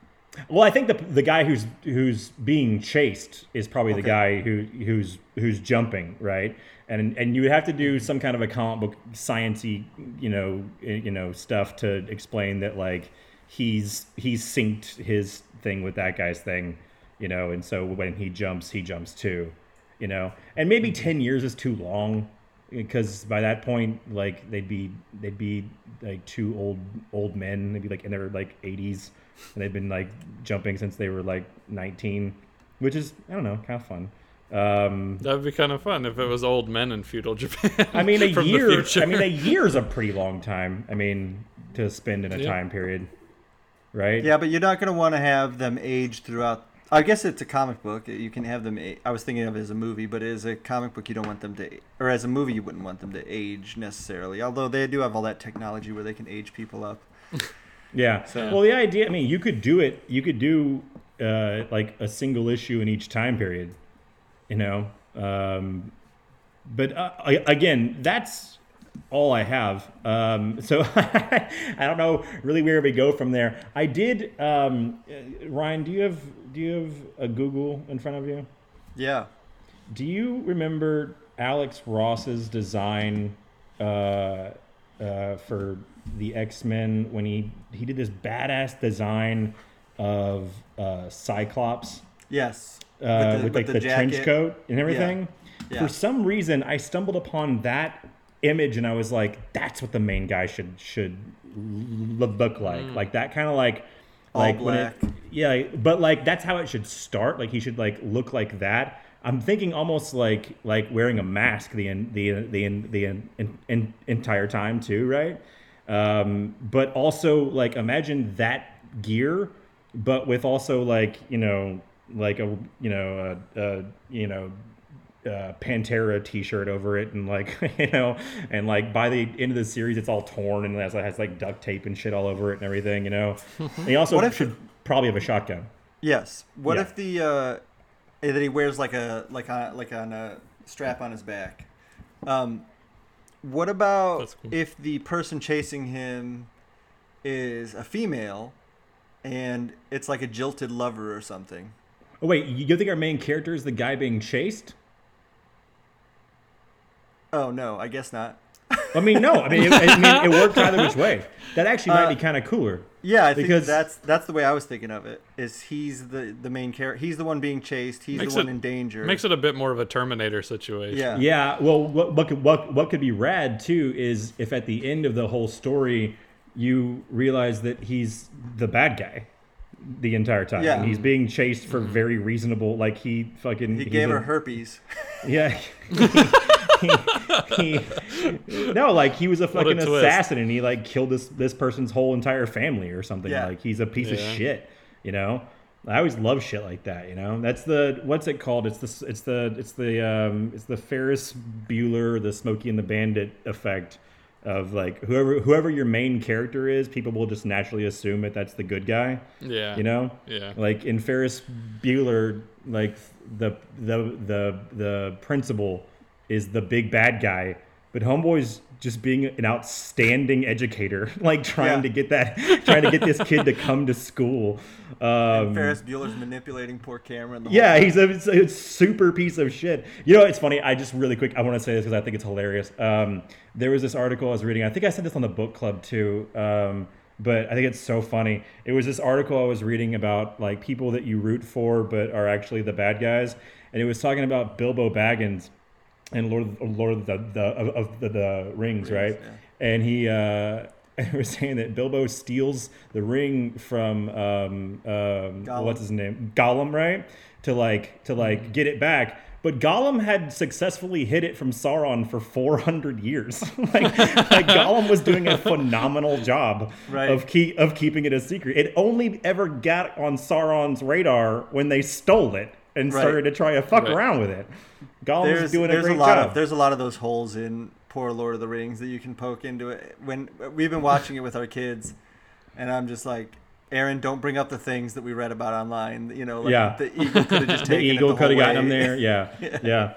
Well, I think the the guy who's who's being chased is probably the guy who who's who's jumping, right? And and you would have to do some kind of a comic book sciency, you know, eh, you know stuff to explain that like he's he's synced his thing with that guy's thing, you know, and so when he jumps, he jumps too, you know. And maybe 10 years is too long because by that point like they'd be they'd be like two old old men, they'd be like in their like 80s and they've been like jumping since they were like 19, which is I don't know, kind of fun. Um, That'd be kind of fun if it was old men in feudal <laughs> Japan. I mean, a year. future. I mean, a year's a pretty long time. I mean, to spend in a Yeah. time period, right? Yeah, but you're not going to want to have them age throughout. I guess it's a comic book. You can have them. I was thinking of it as a movie, but as a comic book, you don't want them to, or as a movie, you wouldn't want them to age necessarily. Although they do have all that technology where they can age people up. <laughs> Yeah. So- Well, the idea. I mean, you could do it. You could do uh, like a single issue in each time period. You know. Um, but uh, I- again, that's all I have. Um, so <laughs> I don't know really where we go from there. I did. Um, uh, Ryan, do you have do you have a Google in front of you? Yeah. Do you remember Alex Ross's design uh, uh, for the X Men when he he did this badass design of uh, Cyclops Yes. Uh, with, like the, trench coat and everything? Yeah. For some reason, I stumbled upon that image and I was like, "That's what the main guy should should look like." Like that kind of like All like when it- black. yeah, but like that's how it should start. Like he should like look like that. I'm thinking almost like like wearing a mask the en- the the the en- en- entire time too, right? Um, but also like imagine that gear, but with also like you know like a you know a, a you know uh, Pantera T-shirt over it, and like <laughs> you know, and like by the end of the series, it's all torn and it has, it has like duct tape and shit all over it and everything. You know, <laughs> and he also What if- should probably have a shotgun. Yes. What Yeah. if the uh, eh, that he wears like a like a like on a strap on his back? Um, what about cool. if the person chasing him is a female, and it's like a jilted lover or something? Oh wait, you think our main character is the guy being chased? Oh no, I guess not. I mean, no. I mean, it, I mean, it worked either which way. That actually might Uh, be kind of cooler. Yeah, I think Because- that's that's the way I was thinking of it. Is he's the the main character? He's the one being chased. He's Makes the one it- in danger. Makes it a bit more of a Terminator situation. Yeah. Yeah. Well, what what could, what what could be rad too is if at the end of the whole story you realize that he's the bad guy the entire time. Yeah. And he's being chased for very reasonable. Like he fucking He he's gave a- her herpes. <laughs> Yeah. He- he- <laughs> no, like he was a fucking twist. assassin and he like killed this this person's whole entire family or something. Yeah. Like he's a piece of shit, you know. I always love shit like that, you know. That's the what's it called? It's the it's the it's the um it's the Ferris Bueller, the Smokey and the Bandit effect of like whoever whoever your main character is, people will just naturally assume that that's the good guy. Yeah. You know? Yeah. Like in Ferris Bueller, like the the the the principal is the big bad guy, but Homeboy's just being an outstanding educator, <laughs> like trying Yeah. to get that trying to get this kid to come to school. Um, Ferris Bueller's manipulating poor Cameron. The yeah, he's a, a super piece of shit. You know, it's funny. I just really quick, I want to say this because I think it's hilarious. Um, there was this article I was reading. I think I said this on the book club too. Um, but I think it's so funny. It was this article I was reading about like people that you root for but are actually the bad guys, and it was talking about Bilbo Baggins and Lord of, Lord of the, the of, of the, the Rings, right? yeah. And he uh, <laughs> was saying that Bilbo steals the ring from um, um, what's his name, Gollum, right? To like to like get it back. But Gollum had successfully hid it from Sauron for 400 years. <laughs> like, <laughs> like Gollum was doing a phenomenal job Right. of keep of keeping it a secret. It only ever got on Sauron's radar when they stole it and Right. started to try to fuck Right. around with it. Gollum was there's doing a there's a, great lot job. of there's a lot of those holes in poor Lord of the Rings that you can poke into it. When we've been watching it with our kids, and I'm just like, Aaron, don't bring up the things that we read about online. You know, like Yeah. the eagle could have <laughs> just taken it eagle the could have whole gotten him there. <laughs> Yeah, yeah.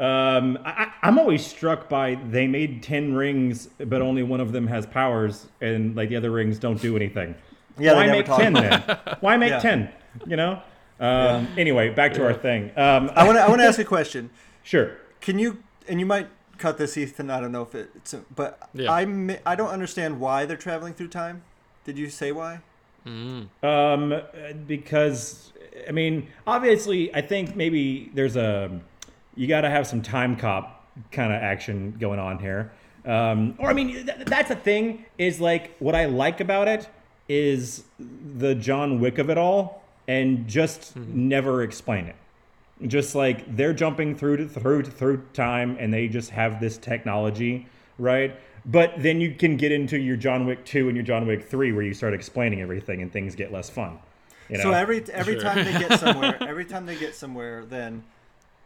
Um, I, I- I'm always struck by they made ten rings, but only one of them has powers, and like the other rings don't do anything. Yeah, Why make ten then? Why make Yeah. ten? You know. Um, Anyway, back to our thing. Um, I want to I want to ask a question. <laughs> sure. Can you and you might cut this, Ethan? I don't know if it's, but Yeah. I I don't understand why they're traveling through time. Did you say why? Um, because I mean, obviously, I think maybe there's a you got to have some time cop kind of action going on here. Um, or I mean, th- that's the thing is like what I like about it is the John Wick of it all, and just never explain it. Just like they're jumping through to, through through time, and they just have this technology, right? But then you can get into your John Wick two and your John Wick three, where you start explaining everything, and things get less fun. You know? So every every Sure. time they get <laughs> somewhere, every time they get somewhere, then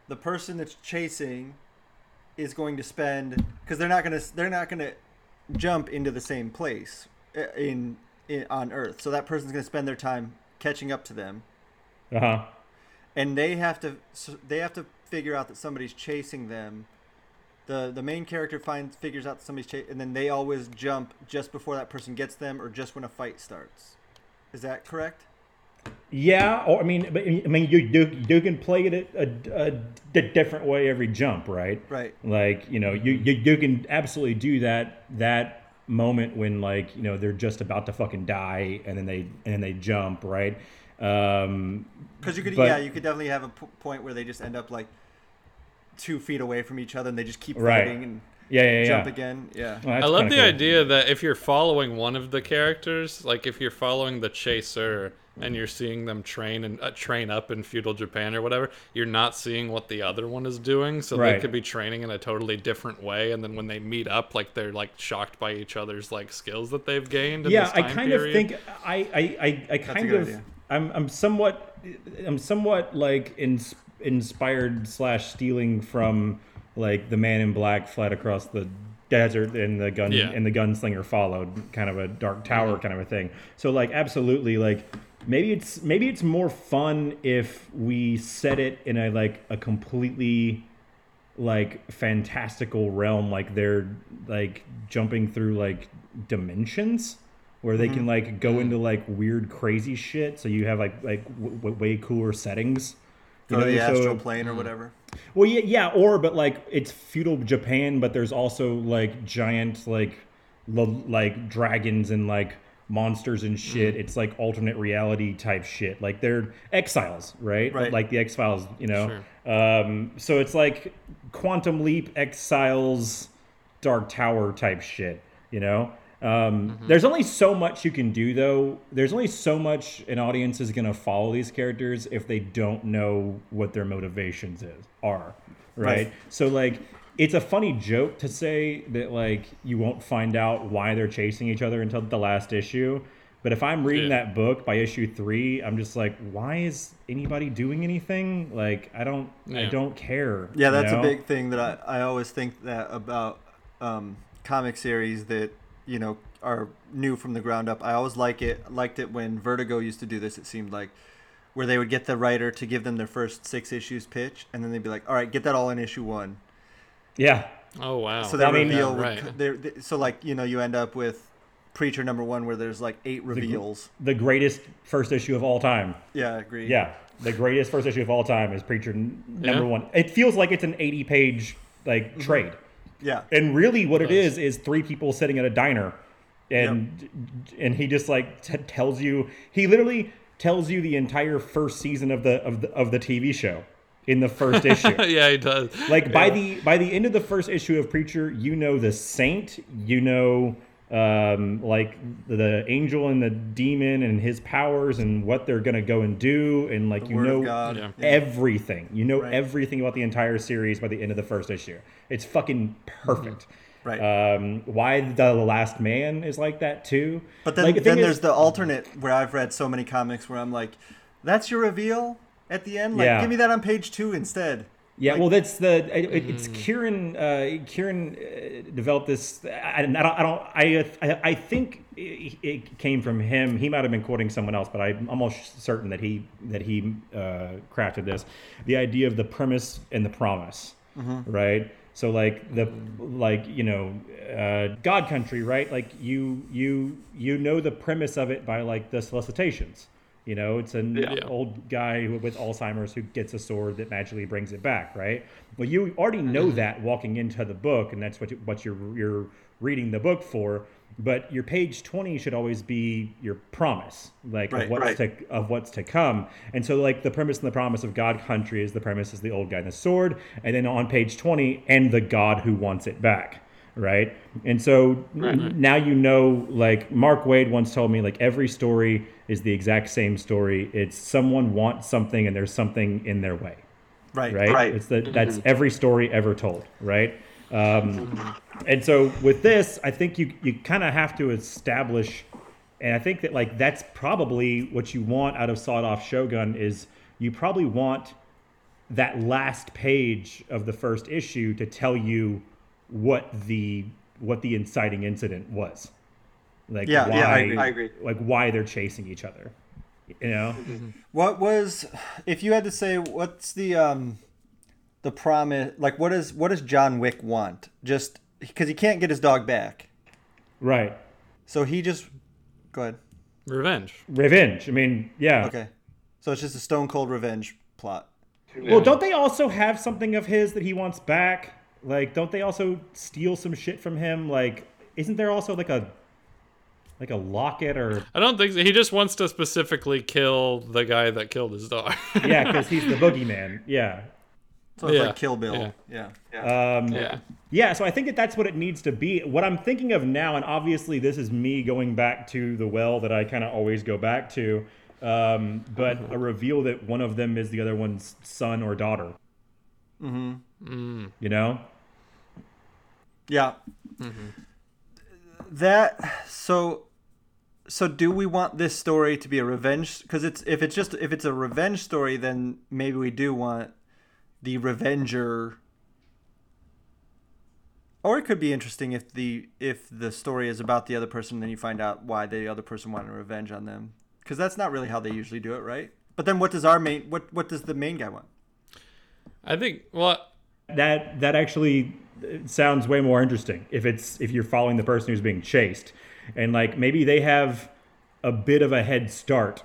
the person that's chasing is going to spend because they're not gonna they're not gonna jump into the same place uh, in, in on Earth. So that person's gonna spend their time catching up to them, uh huh. and they have to they have to figure out that somebody's chasing them. The, the main character finds figures out that somebody's chasing, and then they always jump just before that person gets them, or just when a fight starts. Is that correct? Yeah, or I mean, I mean, you you, you can play it a a different way every jump, right? Right. Like you know, you, you you can absolutely do that that moment when like you know they're just about to fucking die and then they and then they jump, right? Um, Because you could, But- yeah, you could definitely have a p- point where they just end up like two feet away from each other, and they just keep Right. fighting and yeah, yeah, yeah. jump again. Yeah, Well, I love the cool. idea that if you're following one of the characters, like if you're following the chaser and you're seeing them train and uh, train up in feudal Japan or whatever, you're not seeing what the other one is doing. So they could be training in a totally different way, and then when they meet up, like they're like shocked by each other's like skills that they've gained. In yeah this i kind period. of think I I I kind of idea. I'm I'm somewhat I'm somewhat like ins- inspired slash stealing from like the Man in Black fled across the desert and the gun Yeah. and the gunslinger followed, kind of a Dark Tower mm-hmm. kind of a thing. So like absolutely like maybe it's maybe it's more fun if we set it in a like a completely like fantastical realm like they're like jumping through like dimensions where they can mm-hmm. like go mm-hmm. into like weird crazy shit. So you have like like w- w- way cooler settings you Go to the so- astral plane or whatever. well, yeah, yeah, or but like it's feudal Japan, but there's also like giant like lo- like dragons and like monsters and shit. It's like alternate reality type shit. Like they're exiles, right? Right. Like the X Files, you know. Um, so it's like Quantum Leap, Exiles, Dark Tower type shit, you know. Um, There's only so much you can do, though. There's only so much an audience is gonna follow these characters if they don't know what their motivations is are, right? Right. So like, it's a funny joke to say that like you won't find out why they're chasing each other until the last issue. But if I'm reading Yeah. that book by issue three, I'm just like, why is anybody doing anything? Like, I don't, I don't care. Yeah, you that's know? a big thing that I, I always think that about um, comic series that you know are new from the ground up. I always like it liked it when Vertigo used to do this. It seemed like where they would get the writer to give them their first six issues pitch, and then they'd be like, "All right, get that all in issue one." Yeah, Oh wow. So they I mean- reveal. Yeah, right. they're- they- so like you know you end up with Preacher number one where there's like eight reveals. the greatest first issue of all time. Yeah, I agree. Yeah, the greatest first issue of all time is Preacher number Yeah. one. It feels like it's an 80 page like Mm-hmm. trade. Yeah. And really, what it is is three people sitting at a diner, and and he just like t- tells you he literally tells you the entire first season of the of the of the TV show in the first <laughs> issue. yeah, he does. Like by the by the end of the first issue of Preacher, you know the saint, you know um like the angel and the demon and his powers and what they're gonna go and do and like The you know of God. Yeah. everything. You know Right. everything about the entire series by the end of the first issue. It's fucking perfect. Right. Um, Y the Last Man is like that too. But then, like, the then thing there's is- the alternate where I've read so many comics where I'm like, "That's your reveal at the end. Like, Yeah. give me that on page two instead." Yeah, Like- well, that's the it, it- it's Mm. Kieran. Uh, Kieran uh, developed this. I, I don't. I don't. I I, I think it, it came from him. He might have been quoting someone else, but I'm almost certain that he that he uh, crafted this. The idea of the premise and the promise, Mm-hmm. right? So like the like you know uh, God Country, right? Like you you you know the premise of it by like the solicitations. You know, it's an Yeah. old guy with Alzheimer's who gets a sword that magically brings it back, right? Well, you already know mm-hmm. that walking into the book, and that's what you, what you're you're reading the book for. But your page twenty should always be your promise, like Right, of what's right. to of what's to come. And so, like the premise and the promise of God Country is the premise is the old guy and the sword, and then on page twenty, and the God who wants it back right? And so n- now you know, like Mark Waid once told me, like every story is the exact same story. It's someone wants something and there's something in their way, Right. right? It's the, that's every story ever told, right? Um, and so with this, I think you you kind of have to establish, and I think that like that's probably what you want out of Sawed Off Shogun is you probably want that last page of the first issue to tell you what the what the inciting incident was like Yeah, why, yeah, I agree. I agree. like why they're chasing each other you know What was, if you had to say, what's the um, the promise? Like, what is what does John Wick want? Just because he can't get his dog back, right so he just go ahead. Revenge. revenge i mean yeah Okay, so it's just a stone cold revenge plot. well don't they also have something of his that he wants back like don't they also steal some shit from him like isn't there also like a like a locket or <laughs> I don't think so. He just wants to specifically kill the guy that killed his dog. yeah because he's the <laughs> boogeyman yeah So it's Yeah, like Kill Bill. yeah. Yeah. um yeah. Yeah, so I think that that's what it needs to be. What I'm thinking of now, and obviously this is me going back to the well that I kind of always go back to, um, but a reveal that one of them is the other one's son or daughter. Mm-hmm. You know? Yeah. That so so do we want this story to be a revenge? Because it's if it's just if it's a revenge story, then maybe we do want the revenger. Or it could be interesting if the if the story is about the other person, then you find out why the other person wanted revenge on them. Because that's not really how they usually do it, right? But then what does our main what what does the main guy want? I think well, That that actually sounds way more interesting if it's if you're following the person who's being chased, and like maybe they have a bit of a head start,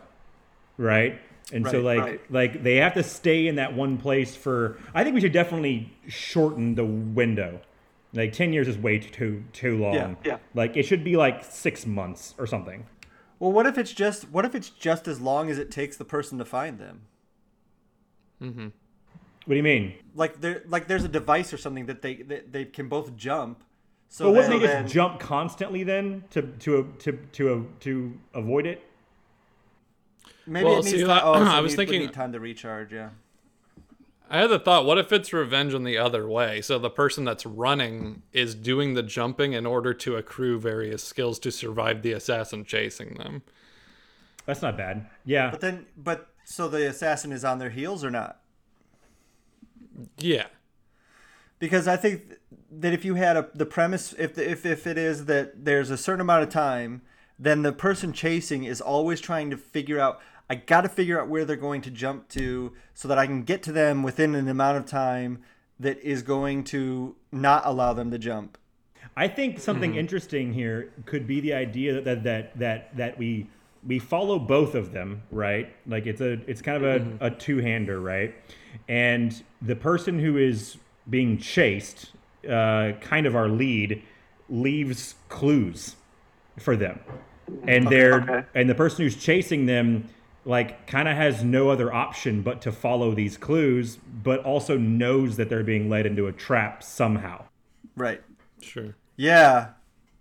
right? And so like right. like they have to stay in that one place for. I think we should definitely shorten the window. Like ten years is way too too long. Yeah, yeah. Like it should be like six months or something. Well, what if it's just what if it's just as long as it takes the person to find them? Mm-hmm. What do you mean? Like there like there's a device or something that they that they can both jump. So But wouldn't then- they just then- jump constantly then to to to to to avoid it? Maybe Well, it needs see, time. Oh, <clears throat> so I was needs- would thinking- need time to recharge. Yeah. I had the thought, what if it's revenge in the other way? So the person that's running is doing the jumping in order to accrue various skills to survive the assassin chasing them. That's not bad. Yeah. But then, but so the assassin is on their heels or not? Yeah. Because I think that if you had a the premise, if the, if if it is that there's a certain amount of time, then the person chasing is always trying to figure out. I got to figure out where they're going to jump to, so that I can get to them within an amount of time that is going to not allow them to jump. I think something mm-hmm. interesting here could be the idea that that that that we we follow both of them, right? Like it's a it's kind of a, mm-hmm. a two hander, right? And the person who is being chased, uh, kind of our lead, leaves clues for them, and they're and the person who's chasing them like kind of has no other option but to follow these clues, but also knows that they're being led into a trap somehow. Right. Sure. Yeah.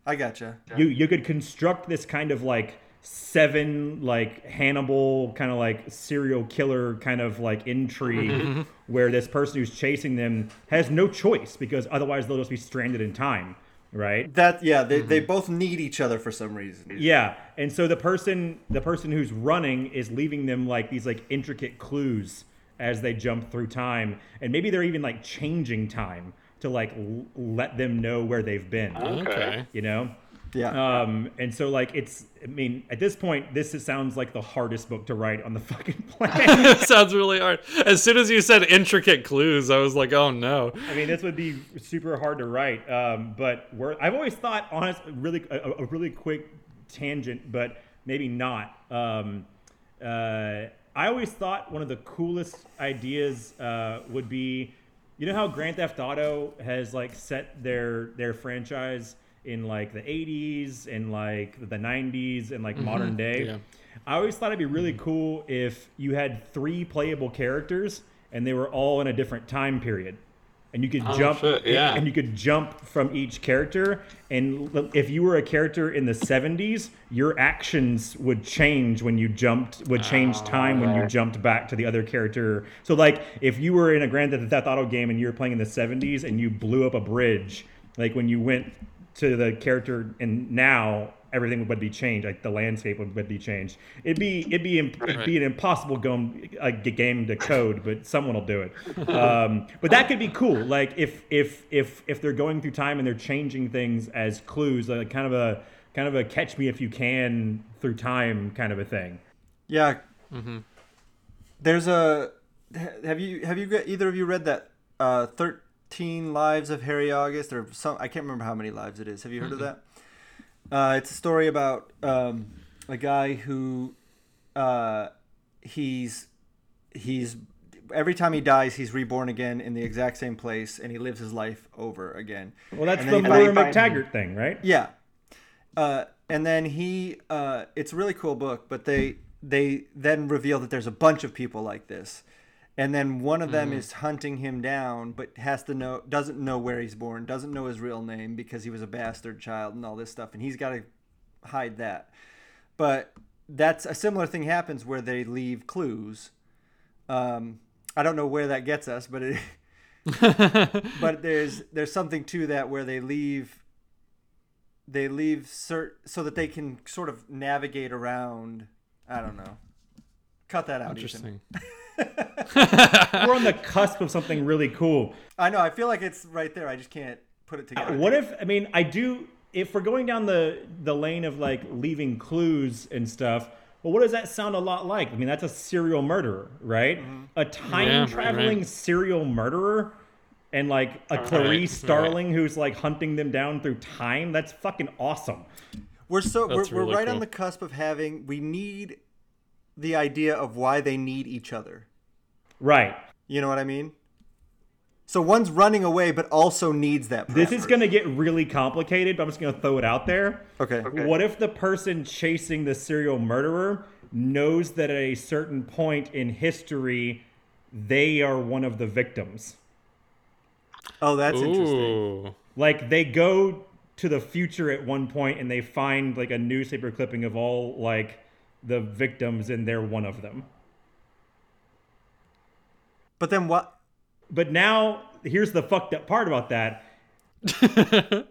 I gotcha. you you could construct this kind of like seven like Hannibal kind of like serial killer kind of like intrigue <laughs> where this person who's chasing them has no choice because otherwise they'll just be stranded in time, right? That yeah, they, they mm-hmm. both need each other for some reason. Yeah, and so the person the person who's running is leaving them like these like intricate clues as they jump through time, and maybe they're even like changing time to like l- let them know where they've been. Okay. You know. Yeah. Um, and so like it's I mean at this point this is, sounds like the hardest book to write on the <laughs> fucking planet. <laughs> Sounds really hard. As soon as you said intricate clues, I was like, oh no. I mean this would be super hard to write. Um, but we're, I've always thought honest really a, a really quick tangent, but maybe not. Um, uh, I always thought one of the coolest ideas uh, would be, you know how Grand Theft Auto has like set their their franchise in like the 80s and like the 90s and like mm-hmm. modern day. yeah. I always thought it'd be really mm-hmm. cool if you had three playable characters and they were all in a different time period. And you could oh, jump shit, yeah. and you could jump from each character and if you were a character in the 70s, your actions would change when you jumped would change oh, time when you jumped back to the other character. So like if you were in a Grand Theft Auto game and you were playing in the 70s and you blew up a bridge, like when you went to the character and now everything would be changed like the landscape would, would be changed it'd be it'd be imp- it'd be an impossible game, a g- game to <laughs> code but someone will do it um, but that could be cool like if if if if they're going through time and they're changing things as clues like kind of a kind of a catch me if you can through time kind of a thing Yeah. mm-hmm. There's a. Have you have you got- either of you read that uh, Thirteen Lives of Harry August or some? I can't remember how many lives it is. Have you heard of that? Uh, it's a story about um, a guy who uh, he's he's every time he dies he's reborn again in the exact same place and he lives his life over again. well that's the Laura McTaggart thing right yeah. Uh, and then he, uh, it's a really cool book, but they they then reveal that there's a bunch of people like this, and then one of them is hunting him down, but has to know doesn't know where he's born, doesn't know his real name because he was a bastard child and all this stuff, and he's got to hide that. But that's a similar thing happens where they leave clues. Um, I don't know where that gets us, but it. <laughs> but <laughs> there's there's something to that where they leave they leave cert so that they can sort of navigate around. I don't know. Cut that out. Interesting. <laughs> <laughs> We're on the cusp of something really cool. I know. I feel like it's right there. I just can't put it together. What if I mean I do if we're going down the the lane of like leaving clues and stuff, well what does that sound a lot like? I mean that's a serial murderer, right? Mm-hmm. A time Yeah, traveling right. serial murderer and like a Clarice Starling who's like hunting them down through time. That's fucking awesome. We're so we're, That's we're really right on the cusp of having. We need the idea of why they need each other. Right. You know what I mean? So one's running away, but also needs that. This is going to get really complicated, but I'm just going to throw it out there. Okay. What if the person chasing the serial murderer knows that at a certain point in history, they are one of the victims? Oh, that's interesting. Like they go to the future at one point and they find like a newspaper clipping of all like the victims and they're one of them. But then what? But now here's the fucked up part about that. <laughs>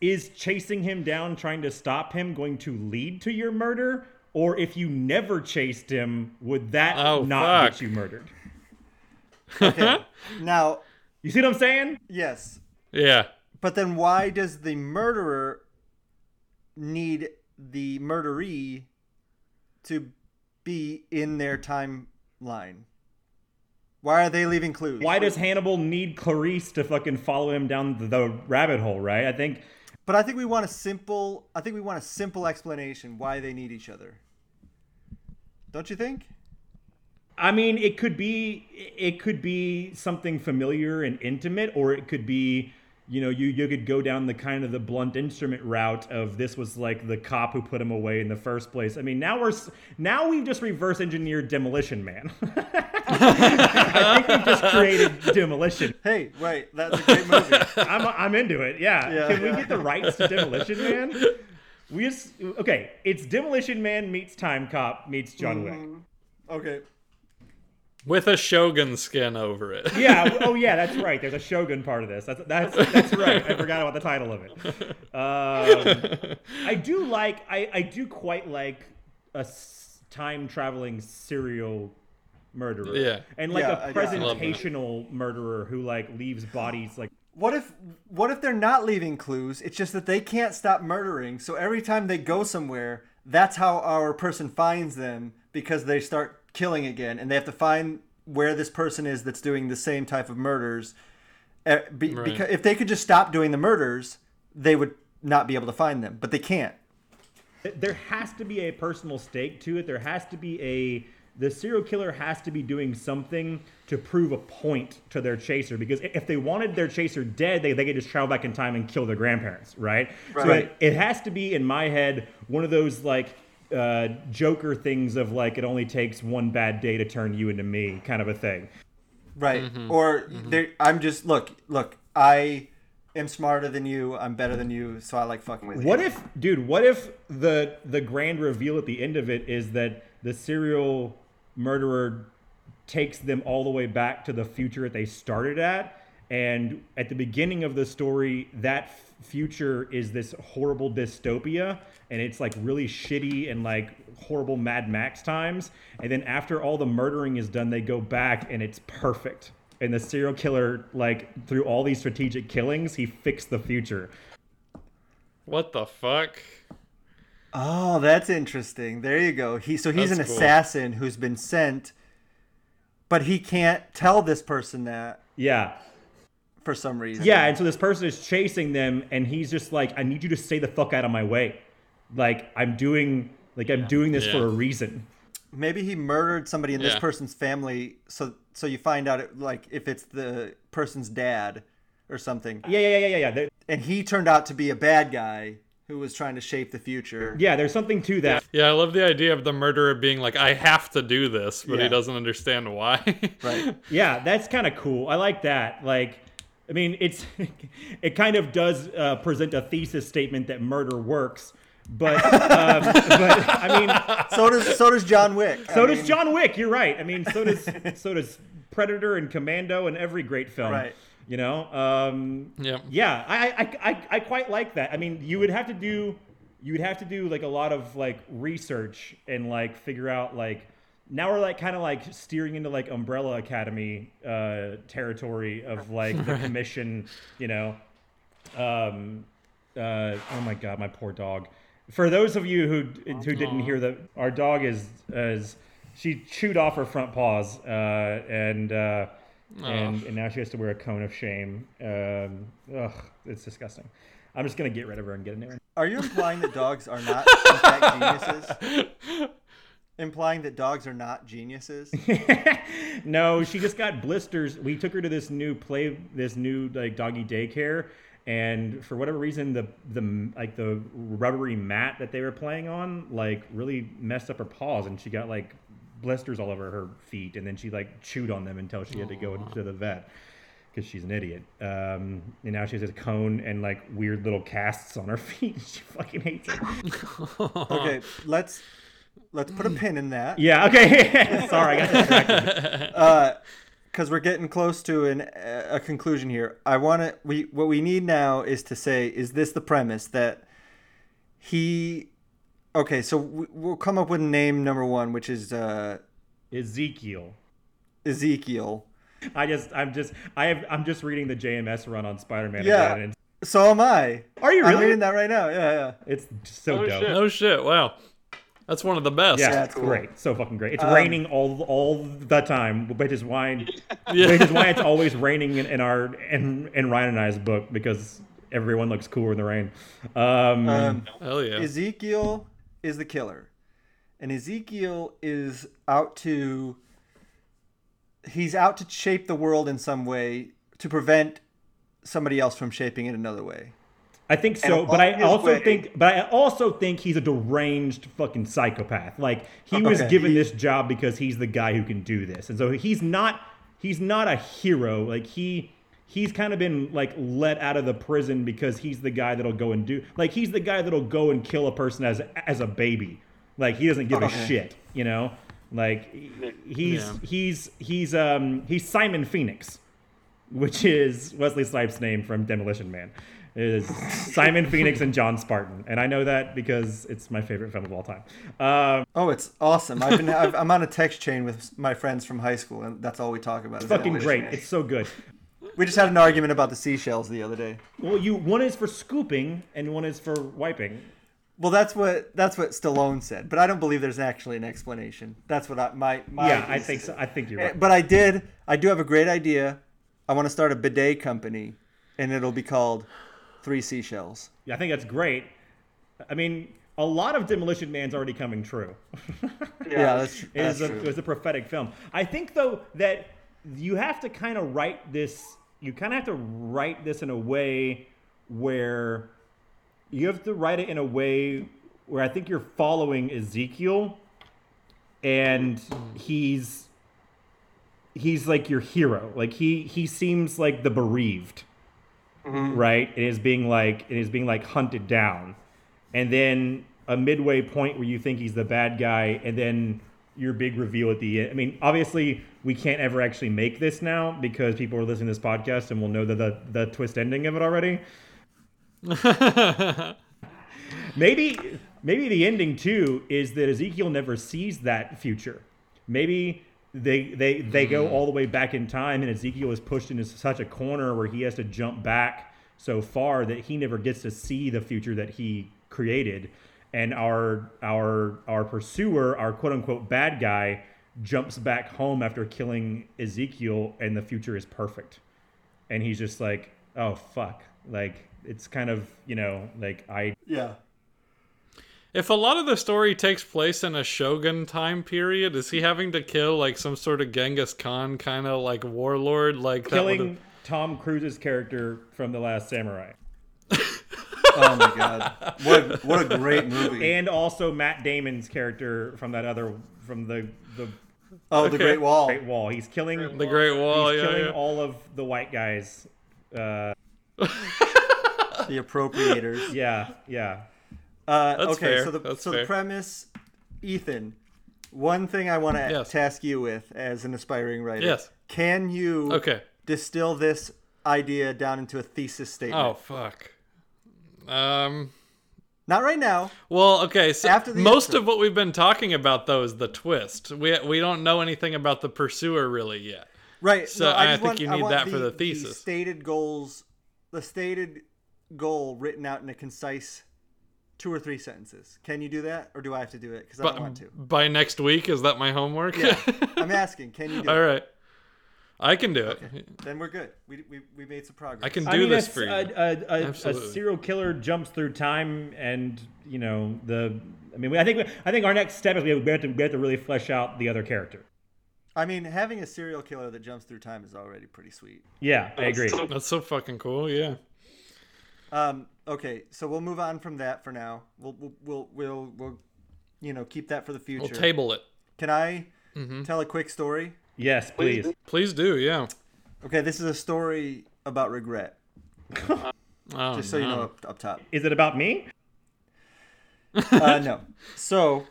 is chasing him down trying to stop him going to lead to your murder or if you never chased him would that Oh, not fuck. get you murdered Okay. <laughs> now, you see what i'm saying yes. Yeah. But then why does the murderer need the murderee to be in their timeline? Why are they leaving clues? why does hannibal need clarice to fucking follow him down the, rabbit hole right i think But I think we want a simple. I think we want a simple explanation why they need each other. Don't you think? I mean, it could be it could be something familiar and intimate, or it could be, you know, you you could go down the kind of the blunt instrument route of this was like the cop who put him away in the first place. I mean, now we're now we've just reverse engineered Demolition Man. <laughs> I think we've just created Demolition. Hey, wait, that's a great movie. <laughs> I'm I'm into it. Yeah. Yeah. Can we get the rights to Demolition Man? We just okay. It's Demolition Man meets Time Cop meets John Wick. Mm-hmm. okay. With a Shogun skin over it. Yeah. <laughs> Oh, yeah. That's right. There's a Shogun part of this. That's that's that's right. I forgot about the title of it. Um, I do like. I I do quite like a s- time traveling serial murderer. Yeah. And like Yeah, I- a yeah, I love that. presentational murderer who like leaves bodies like. What if what if they're not leaving clues? It's just that they can't stop murdering. So every time they go somewhere, that's how our person finds them because they start killing again, and they have to find where this person is that's doing the same type of murders. Uh, be, Right. Because if they could just stop doing the murders, they would not be able to find them, but they can't. There has to be a personal stake to it. There has to be a. The serial killer has to be doing something to prove a point to their chaser because if they wanted their chaser dead, they, they could just travel back in time and kill their grandparents, right? So it, it has to be, in my head, one of those like uh, Joker things of like it only takes one bad day to turn you into me kind of a thing. Right. Mm-hmm. Or they I'm just look, look, I am smarter than you, I'm better than you, so I like fucking with you. What if, dude? What if the the grand reveal at the end of it is that the serial murderer takes them all the way back to the future that they started at, and at the beginning of the story, that f- future is this horrible dystopia, and it's like really shitty and like horrible Mad Max times, and then after all the murdering is done, they go back and it's perfect. And the serial killer, like through all these strategic killings, he fixed the future. What the fuck? Oh, that's interesting. There you go. He so he's That's an cool. assassin who's been sent, but he can't tell this person that Yeah. For some reason. Yeah, and so this person is chasing them, and he's just like, "I need you to stay the fuck out of my way. Like I'm doing, like I'm doing this for a reason." maybe he murdered somebody in this person's family. So so you find out it, like if it's the person's dad or something, Yeah, yeah, yeah, yeah, yeah. There, and he turned out to be a bad guy who was trying to shape the future. yeah, there's something to that. Yeah, I love the idea of the murderer being like, I have to do this, but Yeah. he doesn't understand why. <laughs> Right. Yeah, that's kind of cool. I like that. Like, I mean, it's <laughs> it kind of does uh, present a thesis statement that murder works, but um, <laughs> but I mean, So does so does John Wick. so I does mean, John Wick. You're right. I mean, so does <laughs> so does Predator and Commando and every great film. Right. You know, um, Yep. yeah, I, I, I, I quite like that. I mean, you would have to do, you would have to do like a lot of like research and like figure out like. Now we're like kind of like steering into like Umbrella Academy uh, territory of like the <laughs> commission, you know. Um, uh, oh my god, my poor dog. For those of you who who didn't hear that, our dog is is she chewed off her front paws, uh, and uh, and and now she has to wear a cone of shame. Um, ugh, it's disgusting. I'm just gonna get rid of her and get a new one. Are you implying that dogs are not <laughs> in fact geniuses? <laughs> implying that dogs are not geniuses? <laughs> no, she just got blisters. We took her to this new play, this new like doggy daycare, and for whatever reason, the the like the rubbery mat that they were playing on like really messed up her paws, and she got like blisters all over her feet, and then she like chewed on them until she had to go to the vet because she's an idiot. Um, and now she has a cone and like weird little casts on her <laughs> feet. she fucking hates it. <laughs> Okay, let's let's put a pin in that. <laughs> Yeah. Okay. <laughs> Sorry, I got distracted. <laughs> because we're getting close to an, a conclusion here. I want to. We what we need now is to say: Is this the premise that he? Okay, so we, we'll come up with name number one, which is uh, Ezekiel. Ezekiel. I just, I'm just, I have, I'm just reading the JMS run on Spider-Man Yeah. again. And So am I. Are you really? I'm reading that right now. Yeah, yeah. it's so Oh dope. shit! Oh shit! Wow, that's one of the best. Yeah, Yeah, it's cool. Um, great. So fucking great. It's raining all all the time, which is why <laughs> Yeah. which is why it's always raining in, in our in, in Ryan and I's book because everyone looks cooler in the rain. Um, Um, Hell yeah. Ezekiel is the killer, and Ezekiel is out to. He's out to shape the world in some way to prevent somebody else from shaping it another way. I think so, but I also way- think, but I also think he's a deranged fucking psychopath. Like he was given this job because he's the guy who can do this, and so he's not he's not a hero. Like he he's kind of been like let out of the prison because he's the guy that'll go and do like he's the guy that'll go and kill a person as as a baby. Like he doesn't give a shit, you know. Like he's Yeah. he's he's um he's Simon Phoenix which is Wesley Snipes' name from Demolition Man. It is Simon <laughs> Phoenix and John Spartan, and I know that because it's my favorite film of all time. Um, Oh, it's awesome! I've been I've, I'm on a text chain with my friends from high school, and that's all we talk about. is fucking great! Man. It's so good. We just had an argument about the seashells the other day. Well, you one is for scooping and one is for wiping. Well, that's what that's what Stallone said, but I don't believe there's actually an explanation. That's what I my, my yeah, I think so. I think you're Eh, right. But I did. I do have a great idea. I want to start a bidet company, and it'll be called Three Seashells. Yeah, I think that's great. I mean, a lot of Demolition Man's already coming true. <laughs> Yeah, that's, It that's is a, true. it was a prophetic film. I think though that you have to kind of write this. You kind of have to write this in a way where you have to write it in a way where I think you're following Ezekiel, and he's he's like your hero. Like he he seems like the bereaved, Mm-hmm. right? It is being like it is being like hunted down, and then a midway point where you think he's the bad guy, and then your big reveal at the end. I mean, obviously we can't ever actually make this now because people are listening to this podcast and will know the the, the twist ending of it already. <laughs> maybe maybe the ending too is that Ezekiel never sees that future. Maybe they they they go mm-hmm. all the way back in time and Ezekiel is pushed into such a corner where he has to jump back so far that he never gets to see the future that he created. And our our our pursuer our quote unquote bad guy jumps back home after killing Ezekiel and the future is perfect. And he's just like oh fuck. Like it's kind of you know like I yeah. If a lot of the story takes place in a shogun time period, is he having to kill like some sort of Genghis Khan kind of like warlord? Like that killing would've- Tom Cruise's character from The Last Samurai, <laughs> Oh my god. What what a great movie. and also Matt Damon's character from that other from the the oh, the Great Wall. Great Wall. He's killing the Great Wall. he's Yeah, killing yeah. all of the white guys. Uh, <laughs> The appropriators. yeah, yeah. Uh, okay, fair, so the that's so fair. the premise, Ethan. One thing I want to Yes. task you with as an aspiring writer. Yes. Can you Okay. distill this idea down into a thesis statement. Oh fuck. Um. Not right now. Well, okay. So After the most intro. of what we've been talking about though is the twist. We we don't know anything about the pursuer really yet. Right. So no, I just think want, you need that for the thesis. The stated goals, the stated goal written out in a concise two or three sentences. Can you do that, or do I have to do it? Because I don't want to. by next week, is that my homework? Yeah, <laughs> I'm asking. Can you do All it? right. I can do it. Then we're good. We, we, we made some progress. I can do I mean, this a, for you. a, a, a, a serial killer jumps through time, and you know the. I mean, I think I think our next step is we have to we have to really flesh out the other character. I mean, having a serial killer that jumps through time is already pretty sweet. Yeah, I agree. That's so fucking cool. Yeah. Um, okay, so we'll move on from that for now. We'll we'll we'll we'll, we'll you know keep that for the future. We'll table it. Can I Mm-hmm. tell a quick story? Yes, please. Please do. Yeah. Okay, this is a story about regret. <laughs> Oh, Just so you know up, up top. Is it about me? Uh, <laughs> no. So,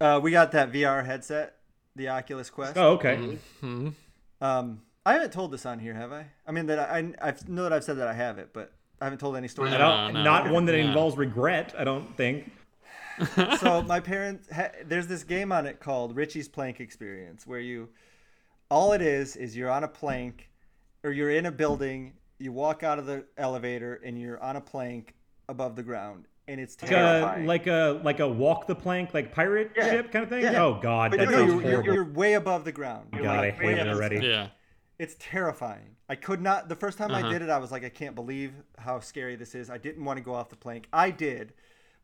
uh, we got that VR headset, the Oculus Quest. Oh, okay. Mm-hmm. Um, I haven't told this on here, have I? I mean that I I know that I've said that I have it, but I haven't told any stories. I about don't, no. one that Yeah. involves regret. I don't think. So my parents, ha- there's this game on it called Richie's Plank Experience, where you, all it is is you're on a plank, or you're in a building. You walk out of the elevator and you're on a plank above the ground, and it's Like a, terrifying. like a like a walk the plank like pirate Yeah. ship kind of thing. Yeah. Oh God, but that no, sounds you're, you're, horrible. you're way above the ground. You're God, like way hate it up the already. Yeah. It's terrifying. I could not. The first time Uh-huh. I did it, I was like, I can't believe how scary this is. I didn't want to go off the plank. I did.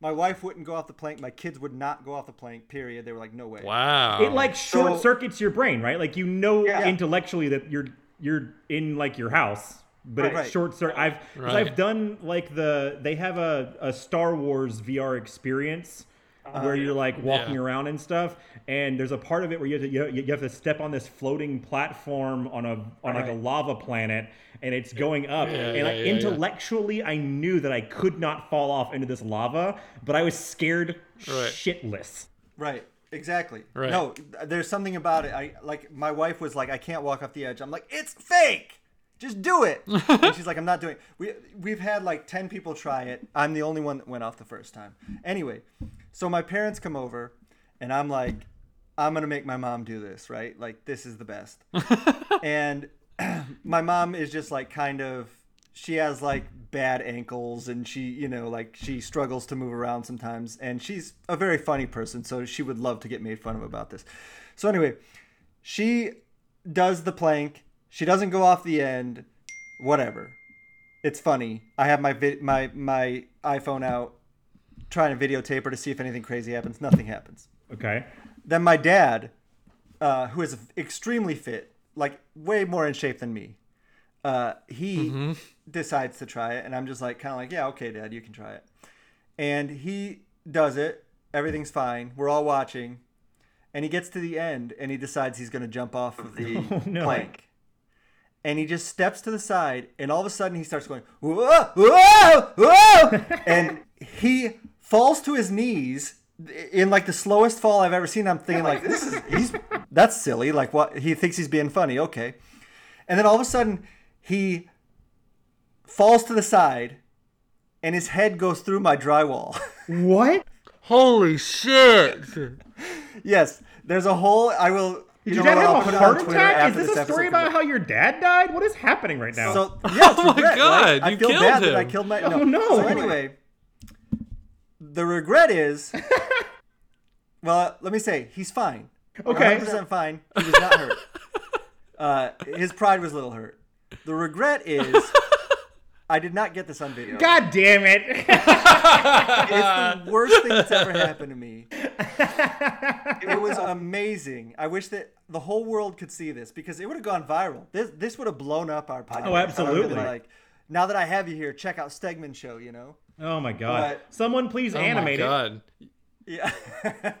My wife wouldn't go off the plank. My kids would not go off the plank. Period. They were like, no way. Wow. It like short So- circuits your brain, right? Like you know Yeah. intellectually that you're you're in like your house, but Right. it Right. short circuit. I've Right. I've done like the they have a, a Star Wars VR experience Uh-huh. where you're like walking Yeah. around and stuff, and there's a part of it where you have to, you you have to step on this floating platform on a on like a lava planet. And it's going up, Yeah, and yeah, like, yeah, yeah. intellectually, I knew that I could not fall off into this lava, but I was scared Right. shitless. Right. Exactly. Right. No, there's something about it. I like my wife was like, I can't walk off the edge. I'm like, it's fake. Just do it. <laughs> and she's like, I'm not doing. It. We we've had like ten people try it. I'm the only one that went off the first time. Anyway, so my parents come over, and I'm like, I'm gonna make my mom do this. Right? Like this is the best. <laughs> and <clears throat> my mom is just like kind of she has like bad ankles and she you know like she struggles to move around sometimes and she's a very funny person so she would love to get made fun of about this so anyway she does the plank she doesn't go off the end whatever it's funny i have my vi- my my iphone out trying to videotape her to see if anything crazy happens nothing happens Okay. then my dad, uh, who is extremely fit, like way more in shape than me, uh, he decides to try it, and I'm just like, kind of like, yeah, okay, Dad, you can try it. And he does it. Everything's fine. We're all watching, and he gets to the end, and he decides he's going to jump off of the <laughs> no. plank. And he just steps to the side, and all of a sudden he starts going, whoa, whoa, whoa, <laughs> and he falls to his knees in like the slowest fall I've ever seen. I'm thinking like, this is he's that's silly. Like what he thinks he's being funny, okay. And then all of a sudden he falls to the side, and his head goes through my drywall. <laughs> What? Holy shit. yes, there's a whole. I will. You Did know your dad what, I'll have a heart attack? Is after this a story about how your dad died? What is happening right now? So yeah, it's <laughs> Oh my regret, right? God, I you feel killed bad that I killed my. Oh, No. no. So anyway, the regret is. <laughs> well, let me say he's fine. Okay. 100% fine. He was not hurt. <laughs> Uh, his pride was a little hurt. The regret is. <laughs> I did not get this on video. God damn it! It's the worst thing that's ever happened to me. It was amazing. I wish that the whole world could see this because it would have gone viral. This this would have blown up our podcast. Oh, I would've been absolutely. Like, now that I have you here, check out Stegman Show. You know. oh my god! But- Someone please Oh my animate it. god. Yeah. <laughs>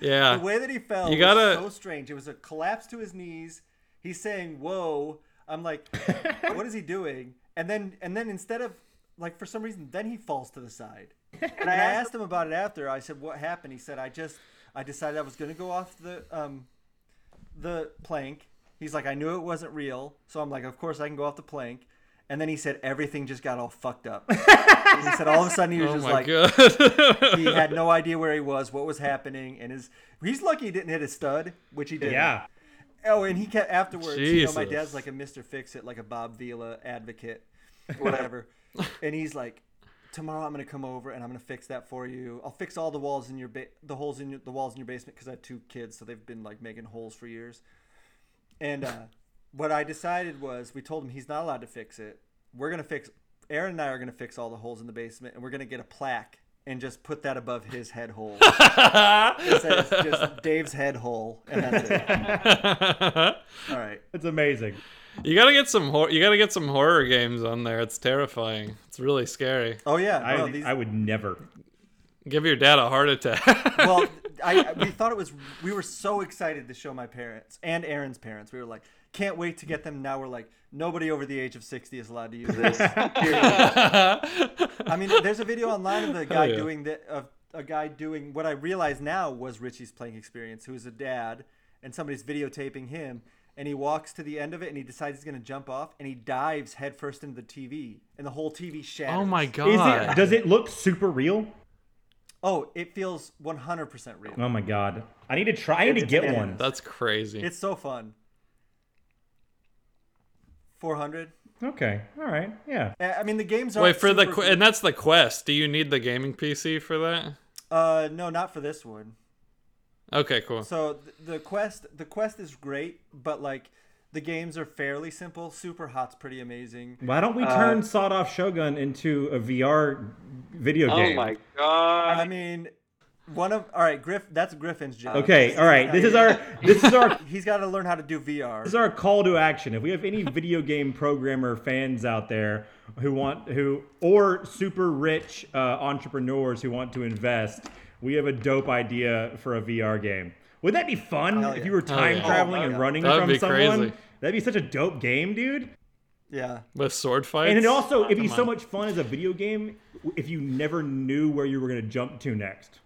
Yeah. the way that he fell You gotta- so strange. It was a collapse to his knees. He's saying, "Whoa!" I'm like, <laughs> "What is he doing?" And then, and then instead of like for some reason, then he falls to the side. And I <laughs> asked him about it after. I said, "What happened?" He said, "I just, I decided I was going to go off the um, the plank, He's like, I knew it wasn't real, so I'm like, of course I can go off the plank. And then he said everything just got all fucked up. <laughs> he said all of a sudden he was Oh just my like, god. he had no idea where he was, what was happening, and his he's lucky he didn't hit his stud, which he did. Yeah. Oh, and he kept afterwards. You know, my dad's like a Mr. Fix It, like a Bob Vila advocate, whatever. <laughs> and he's like, tomorrow I'm gonna come over and I'm gonna fix that for you. I'll fix all the walls in your ba- the holes in your, the walls in your basement because I have two kids, so they've been like making holes for years. And uh, what I decided was, we told him he's not allowed to fix it. We're gonna fix. Aaron and I are gonna fix all the holes in the basement, and we're gonna get a plaque and just put that above his head hole. <laughs> it says just Dave's head hole, and that's it. <laughs> All right. It's amazing. you gotta get some hor- you gotta get some horror games on there. It's terrifying. It's really scary. Oh yeah. I, no, these, I would never. Give your dad a heart attack. <laughs> well, I we thought it was. We were so excited to show my parents and Aaron's parents. We were like, can't wait to get them. Now we're like, nobody over the age of sixty is allowed to use this. <laughs> I mean, there's a video online of the guy yeah. doing the of a guy doing what I realize now was Richie's Plank Experience, who is a dad, and somebody's videotaping him. And he walks to the end of it, and he decides he's gonna jump off, and he dives headfirst into the TV, and the whole TV shatters. oh my Is god. it? Does it look super real? Oh, it feels 100% real. Oh my god! I need to try. I need to get bananas. one. That's crazy. It's so fun. 400. Okay. All right. Yeah. Uh, I mean, the games are Wait for the qu- and that's the quest. Do you need the gaming PC for that? Uh, no, not for this one. Okay, cool. So th- the quest, the quest is great, but like the games are fairly simple. Super Hot's pretty amazing. Why don't we turn Sawed Off Shogun into a VR video game? Oh my god. I mean, one of all right, Griff. That's Griffin's job. Okay. All right. <laughs> This is our. This is our. He's got to learn how to do VR. This is our call to action. If we have any video game programmer fans out there who want who or super rich uh, entrepreneurs who want to invest, we have a dope idea for a VR game. Would that be fun Hell if you were time yeah. traveling Oh, and yeah. running That'd from be someone? crazy. That'd be such a dope game, dude. Yeah. With sword fights. And it also it'd be Come so much fun as a video game if you never knew where you were going to jump to next.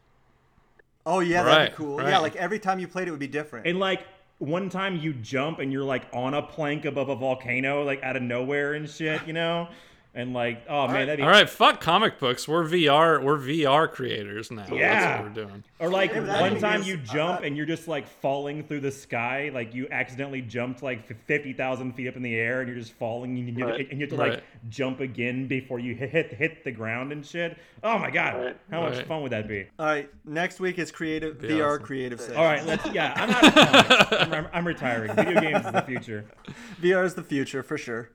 Oh yeah, that'd be cool. right. Yeah, like every time you played it would be different. And like one time you jump and you're like on a plank above a volcano, like out of nowhere and shit, you know? And like, oh man, that'd be All right, fuck comic books. We're VR. We're VR creators now. Yeah. That's what we're doing. Or like Yeah, one time is- you jump and you're just like falling through the sky, like you accidentally jumped like fifty thousand feet up in the air, and you're just falling, and you, Right. and you have to Right. like jump again before you hit hit, hit the ground and shit. Oh my god, Right. how much Right. fun would that be? all right, next week is creative VR awesome. creative session. All right, let's. Yeah, I'm out of comics. I'm, I'm, I'm retiring. Video games is the future. <laughs> VR is the future for sure.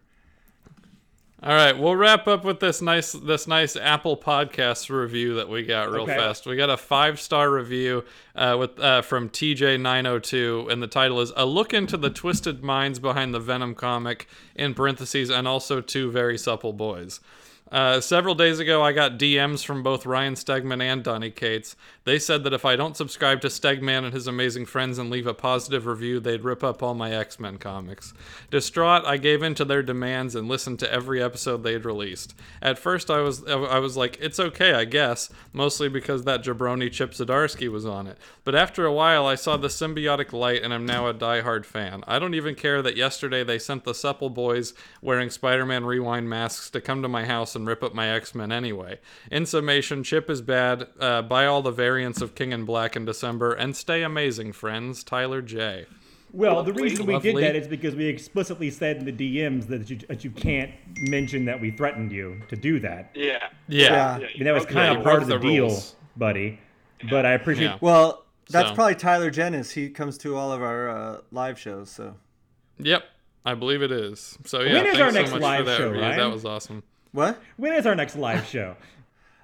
All right, we'll wrap up with this nice this nice Apple Podcast review that we got real Okay. fast. We got a five star review uh, with uh, from TJ902, and the title is "A Look into the Twisted Minds Behind the Venom Comic." In parentheses, and also two very supple boys. Uh, several days ago, I got DMs from both Ryan Stegman and Donny Cates. They said that if I don't subscribe to Stegman and his amazing friends and leave a positive review, they'd rip up all my X Men comics. Distraught, I gave in to their demands and listened to every episode they'd released. At first, I was I was like, it's okay, I guess, mostly because that jabroni Chip Zdarsky was on it. But after a while, I saw the symbiotic light, and I'm now a diehard fan. I don't even care that yesterday they sent the Supple Boys wearing Spider-Man Rewind masks to come to my house and rip up my X-Men anyway. In summation, Chip is bad. Uh, buy all the variants of King in Black in December, and stay amazing, friends. Tyler J. Well, the reason we did that is because we explicitly said in the DMs that you, that you can't mention that we threatened you to do that. Yeah. Yeah. Yeah. I mean, that was Okay. kind you of part of the, the deal, rules. buddy. But I appreciate. Yeah. Well, that's So- probably Tyler Jennis. He comes to all of our uh, live shows. So Yep. I believe it is. So yeah, When is thanks our so next much live that show, review. That was awesome. what? When is our next live show? <laughs>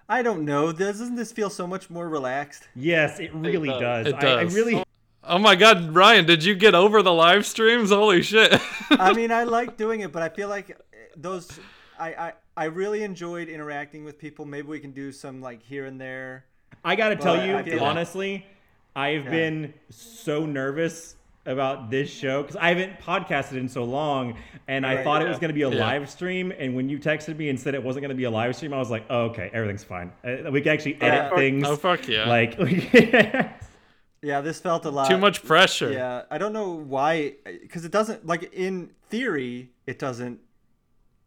I don't know. Doesn't this feel so much more relaxed? yes, it really does. does. It I, I does. really. Oh my God, Ryan, did you get over the live streams? Holy shit! I <laughs> mean, I like doing it, but I feel like uh, those. I, I I really enjoyed interacting with people. Maybe we can do some like here and there. I got to tell you, I feel- honestly, I've been so nervous about this show because I haven't podcasted in so long, and I Right, thought it was going to be a Yeah. live stream. And when you texted me and said it wasn't going to be a live stream, I was like, oh, okay, everything's fine. Uh, we can actually edit Yeah. things. oh fuck yeah! Like, <laughs> Yeah, this felt a lot. Too much pressure. Yeah, I don't know why, because it doesn't like in theory it doesn't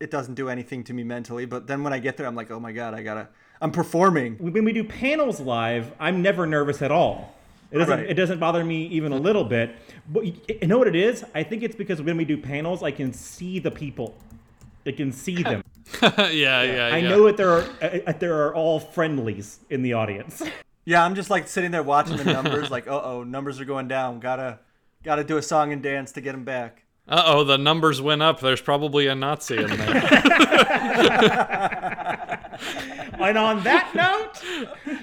it doesn't do anything to me mentally. But then when I get there, I'm like, oh my god, I gotta. I'm performing. when we do panels live, I'm never nervous at all. It doesn't. Right. It doesn't bother me even a little bit. But you, you know what it is? I think it's because when we do panels, I can see the people. I can see <laughs> them. yeah, yeah, yeah. I know that there are uh, there are all friendlies in the audience. <laughs> Yeah, I'm just like sitting there watching the numbers, like, uh oh, numbers are going down. Gotta gotta do a song and dance to get them back. Uh oh, the numbers went up. There's probably a Nazi in there. <laughs> and on that note,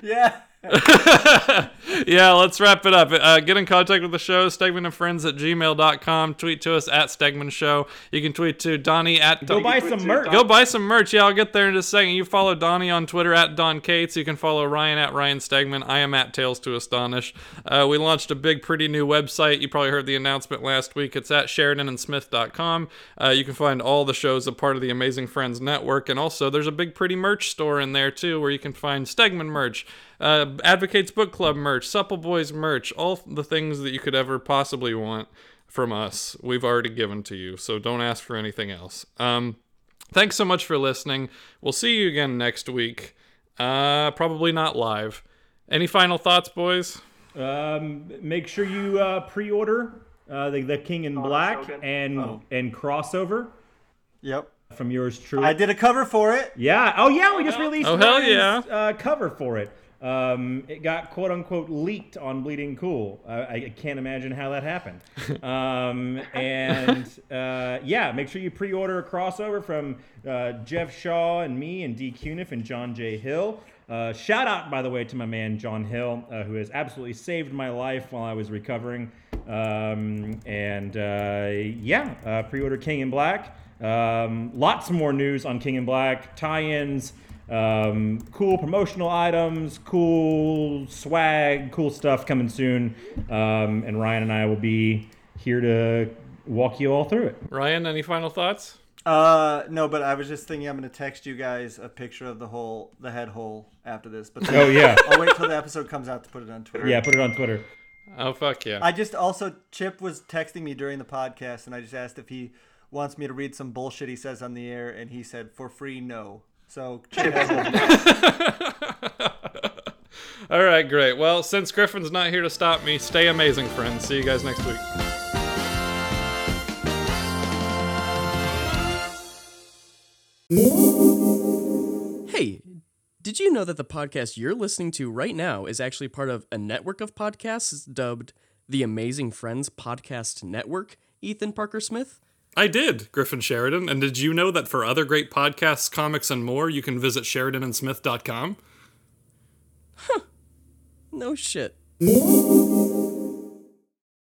Yeah. <laughs> yeah, let's wrap it up. Uh, get in contact with the show, Stegman and Friends at gmail.com. Tweet to us at Stegman Show. You can tweet to Donny at go buy some merch. Go buy some merch. Yeah, I'll get there in just a second. You follow Donny on Twitter at Don Cates. You can follow Ryan at Ryan Stegman. I am at Tales to Astonish. Uh, we launched a big, pretty new website. You probably heard the announcement last week. It's at SheridanandSmith.com. Uh, you can find all the shows a part of the Amazing Friends Network. And also, there's a big, pretty merch store in there, too, where you can find Stegman merch, uh, Advocates Book Club merch, Supple Boys merch, all the things that you could ever possibly want from us. We've already given to you, so don't ask for anything else. Um, thanks so much for listening. We'll see you again next week. Uh, probably not live. Any final thoughts, boys? Um, make sure you uh, pre-order uh, the, the King in Black and and crossover Yep. from yours truly. I did a cover for it. Yeah. Oh yeah, we just released Oh, hell Ryan's, uh, cover for it. Um, it got quote unquote leaked on Bleeding Cool. Uh, I, I can't imagine how that happened. <laughs> Um, and uh, yeah, make sure you pre-order a crossover from uh, Geoff Shaw and me and Dee Cunniffe and John J. Hill. Uh, shout out, by the way, to my man John Hill, uh, who has absolutely saved my life while I was recovering. Um, and uh, yeah, uh, pre-order King in Black. Um, lots more news on King in Black, tie-ins, um, cool promotional items, cool swag, cool stuff coming soon. Um, and Ryan and I will be here to walk you all through it. Ryan, any final thoughts? Uh, no, but I was just thinking I'm gonna text you guys a picture of the hole, the head hole after this. But Oh yeah, <laughs> I'll wait till the episode comes out to put it on Twitter. yeah. Put it on Twitter. Oh, fuck yeah. I just also Chip was texting me during the podcast, and I just asked if he wants me to read some bullshit he says on the air, and he said for free no. So Chip has <laughs> All right, great. Well, since Griffin's not here to stop me, stay amazing, friends. See you guys next week. Hey, did you know that the podcast you're listening to right now is actually part of a network of podcasts dubbed the Amazing Friends Podcast Network? Ethan Parker Smith? I did, Griffin Sheridan. And did you know that for other great podcasts, comics, and more, you can visit SheridanandSmith.com? No shit.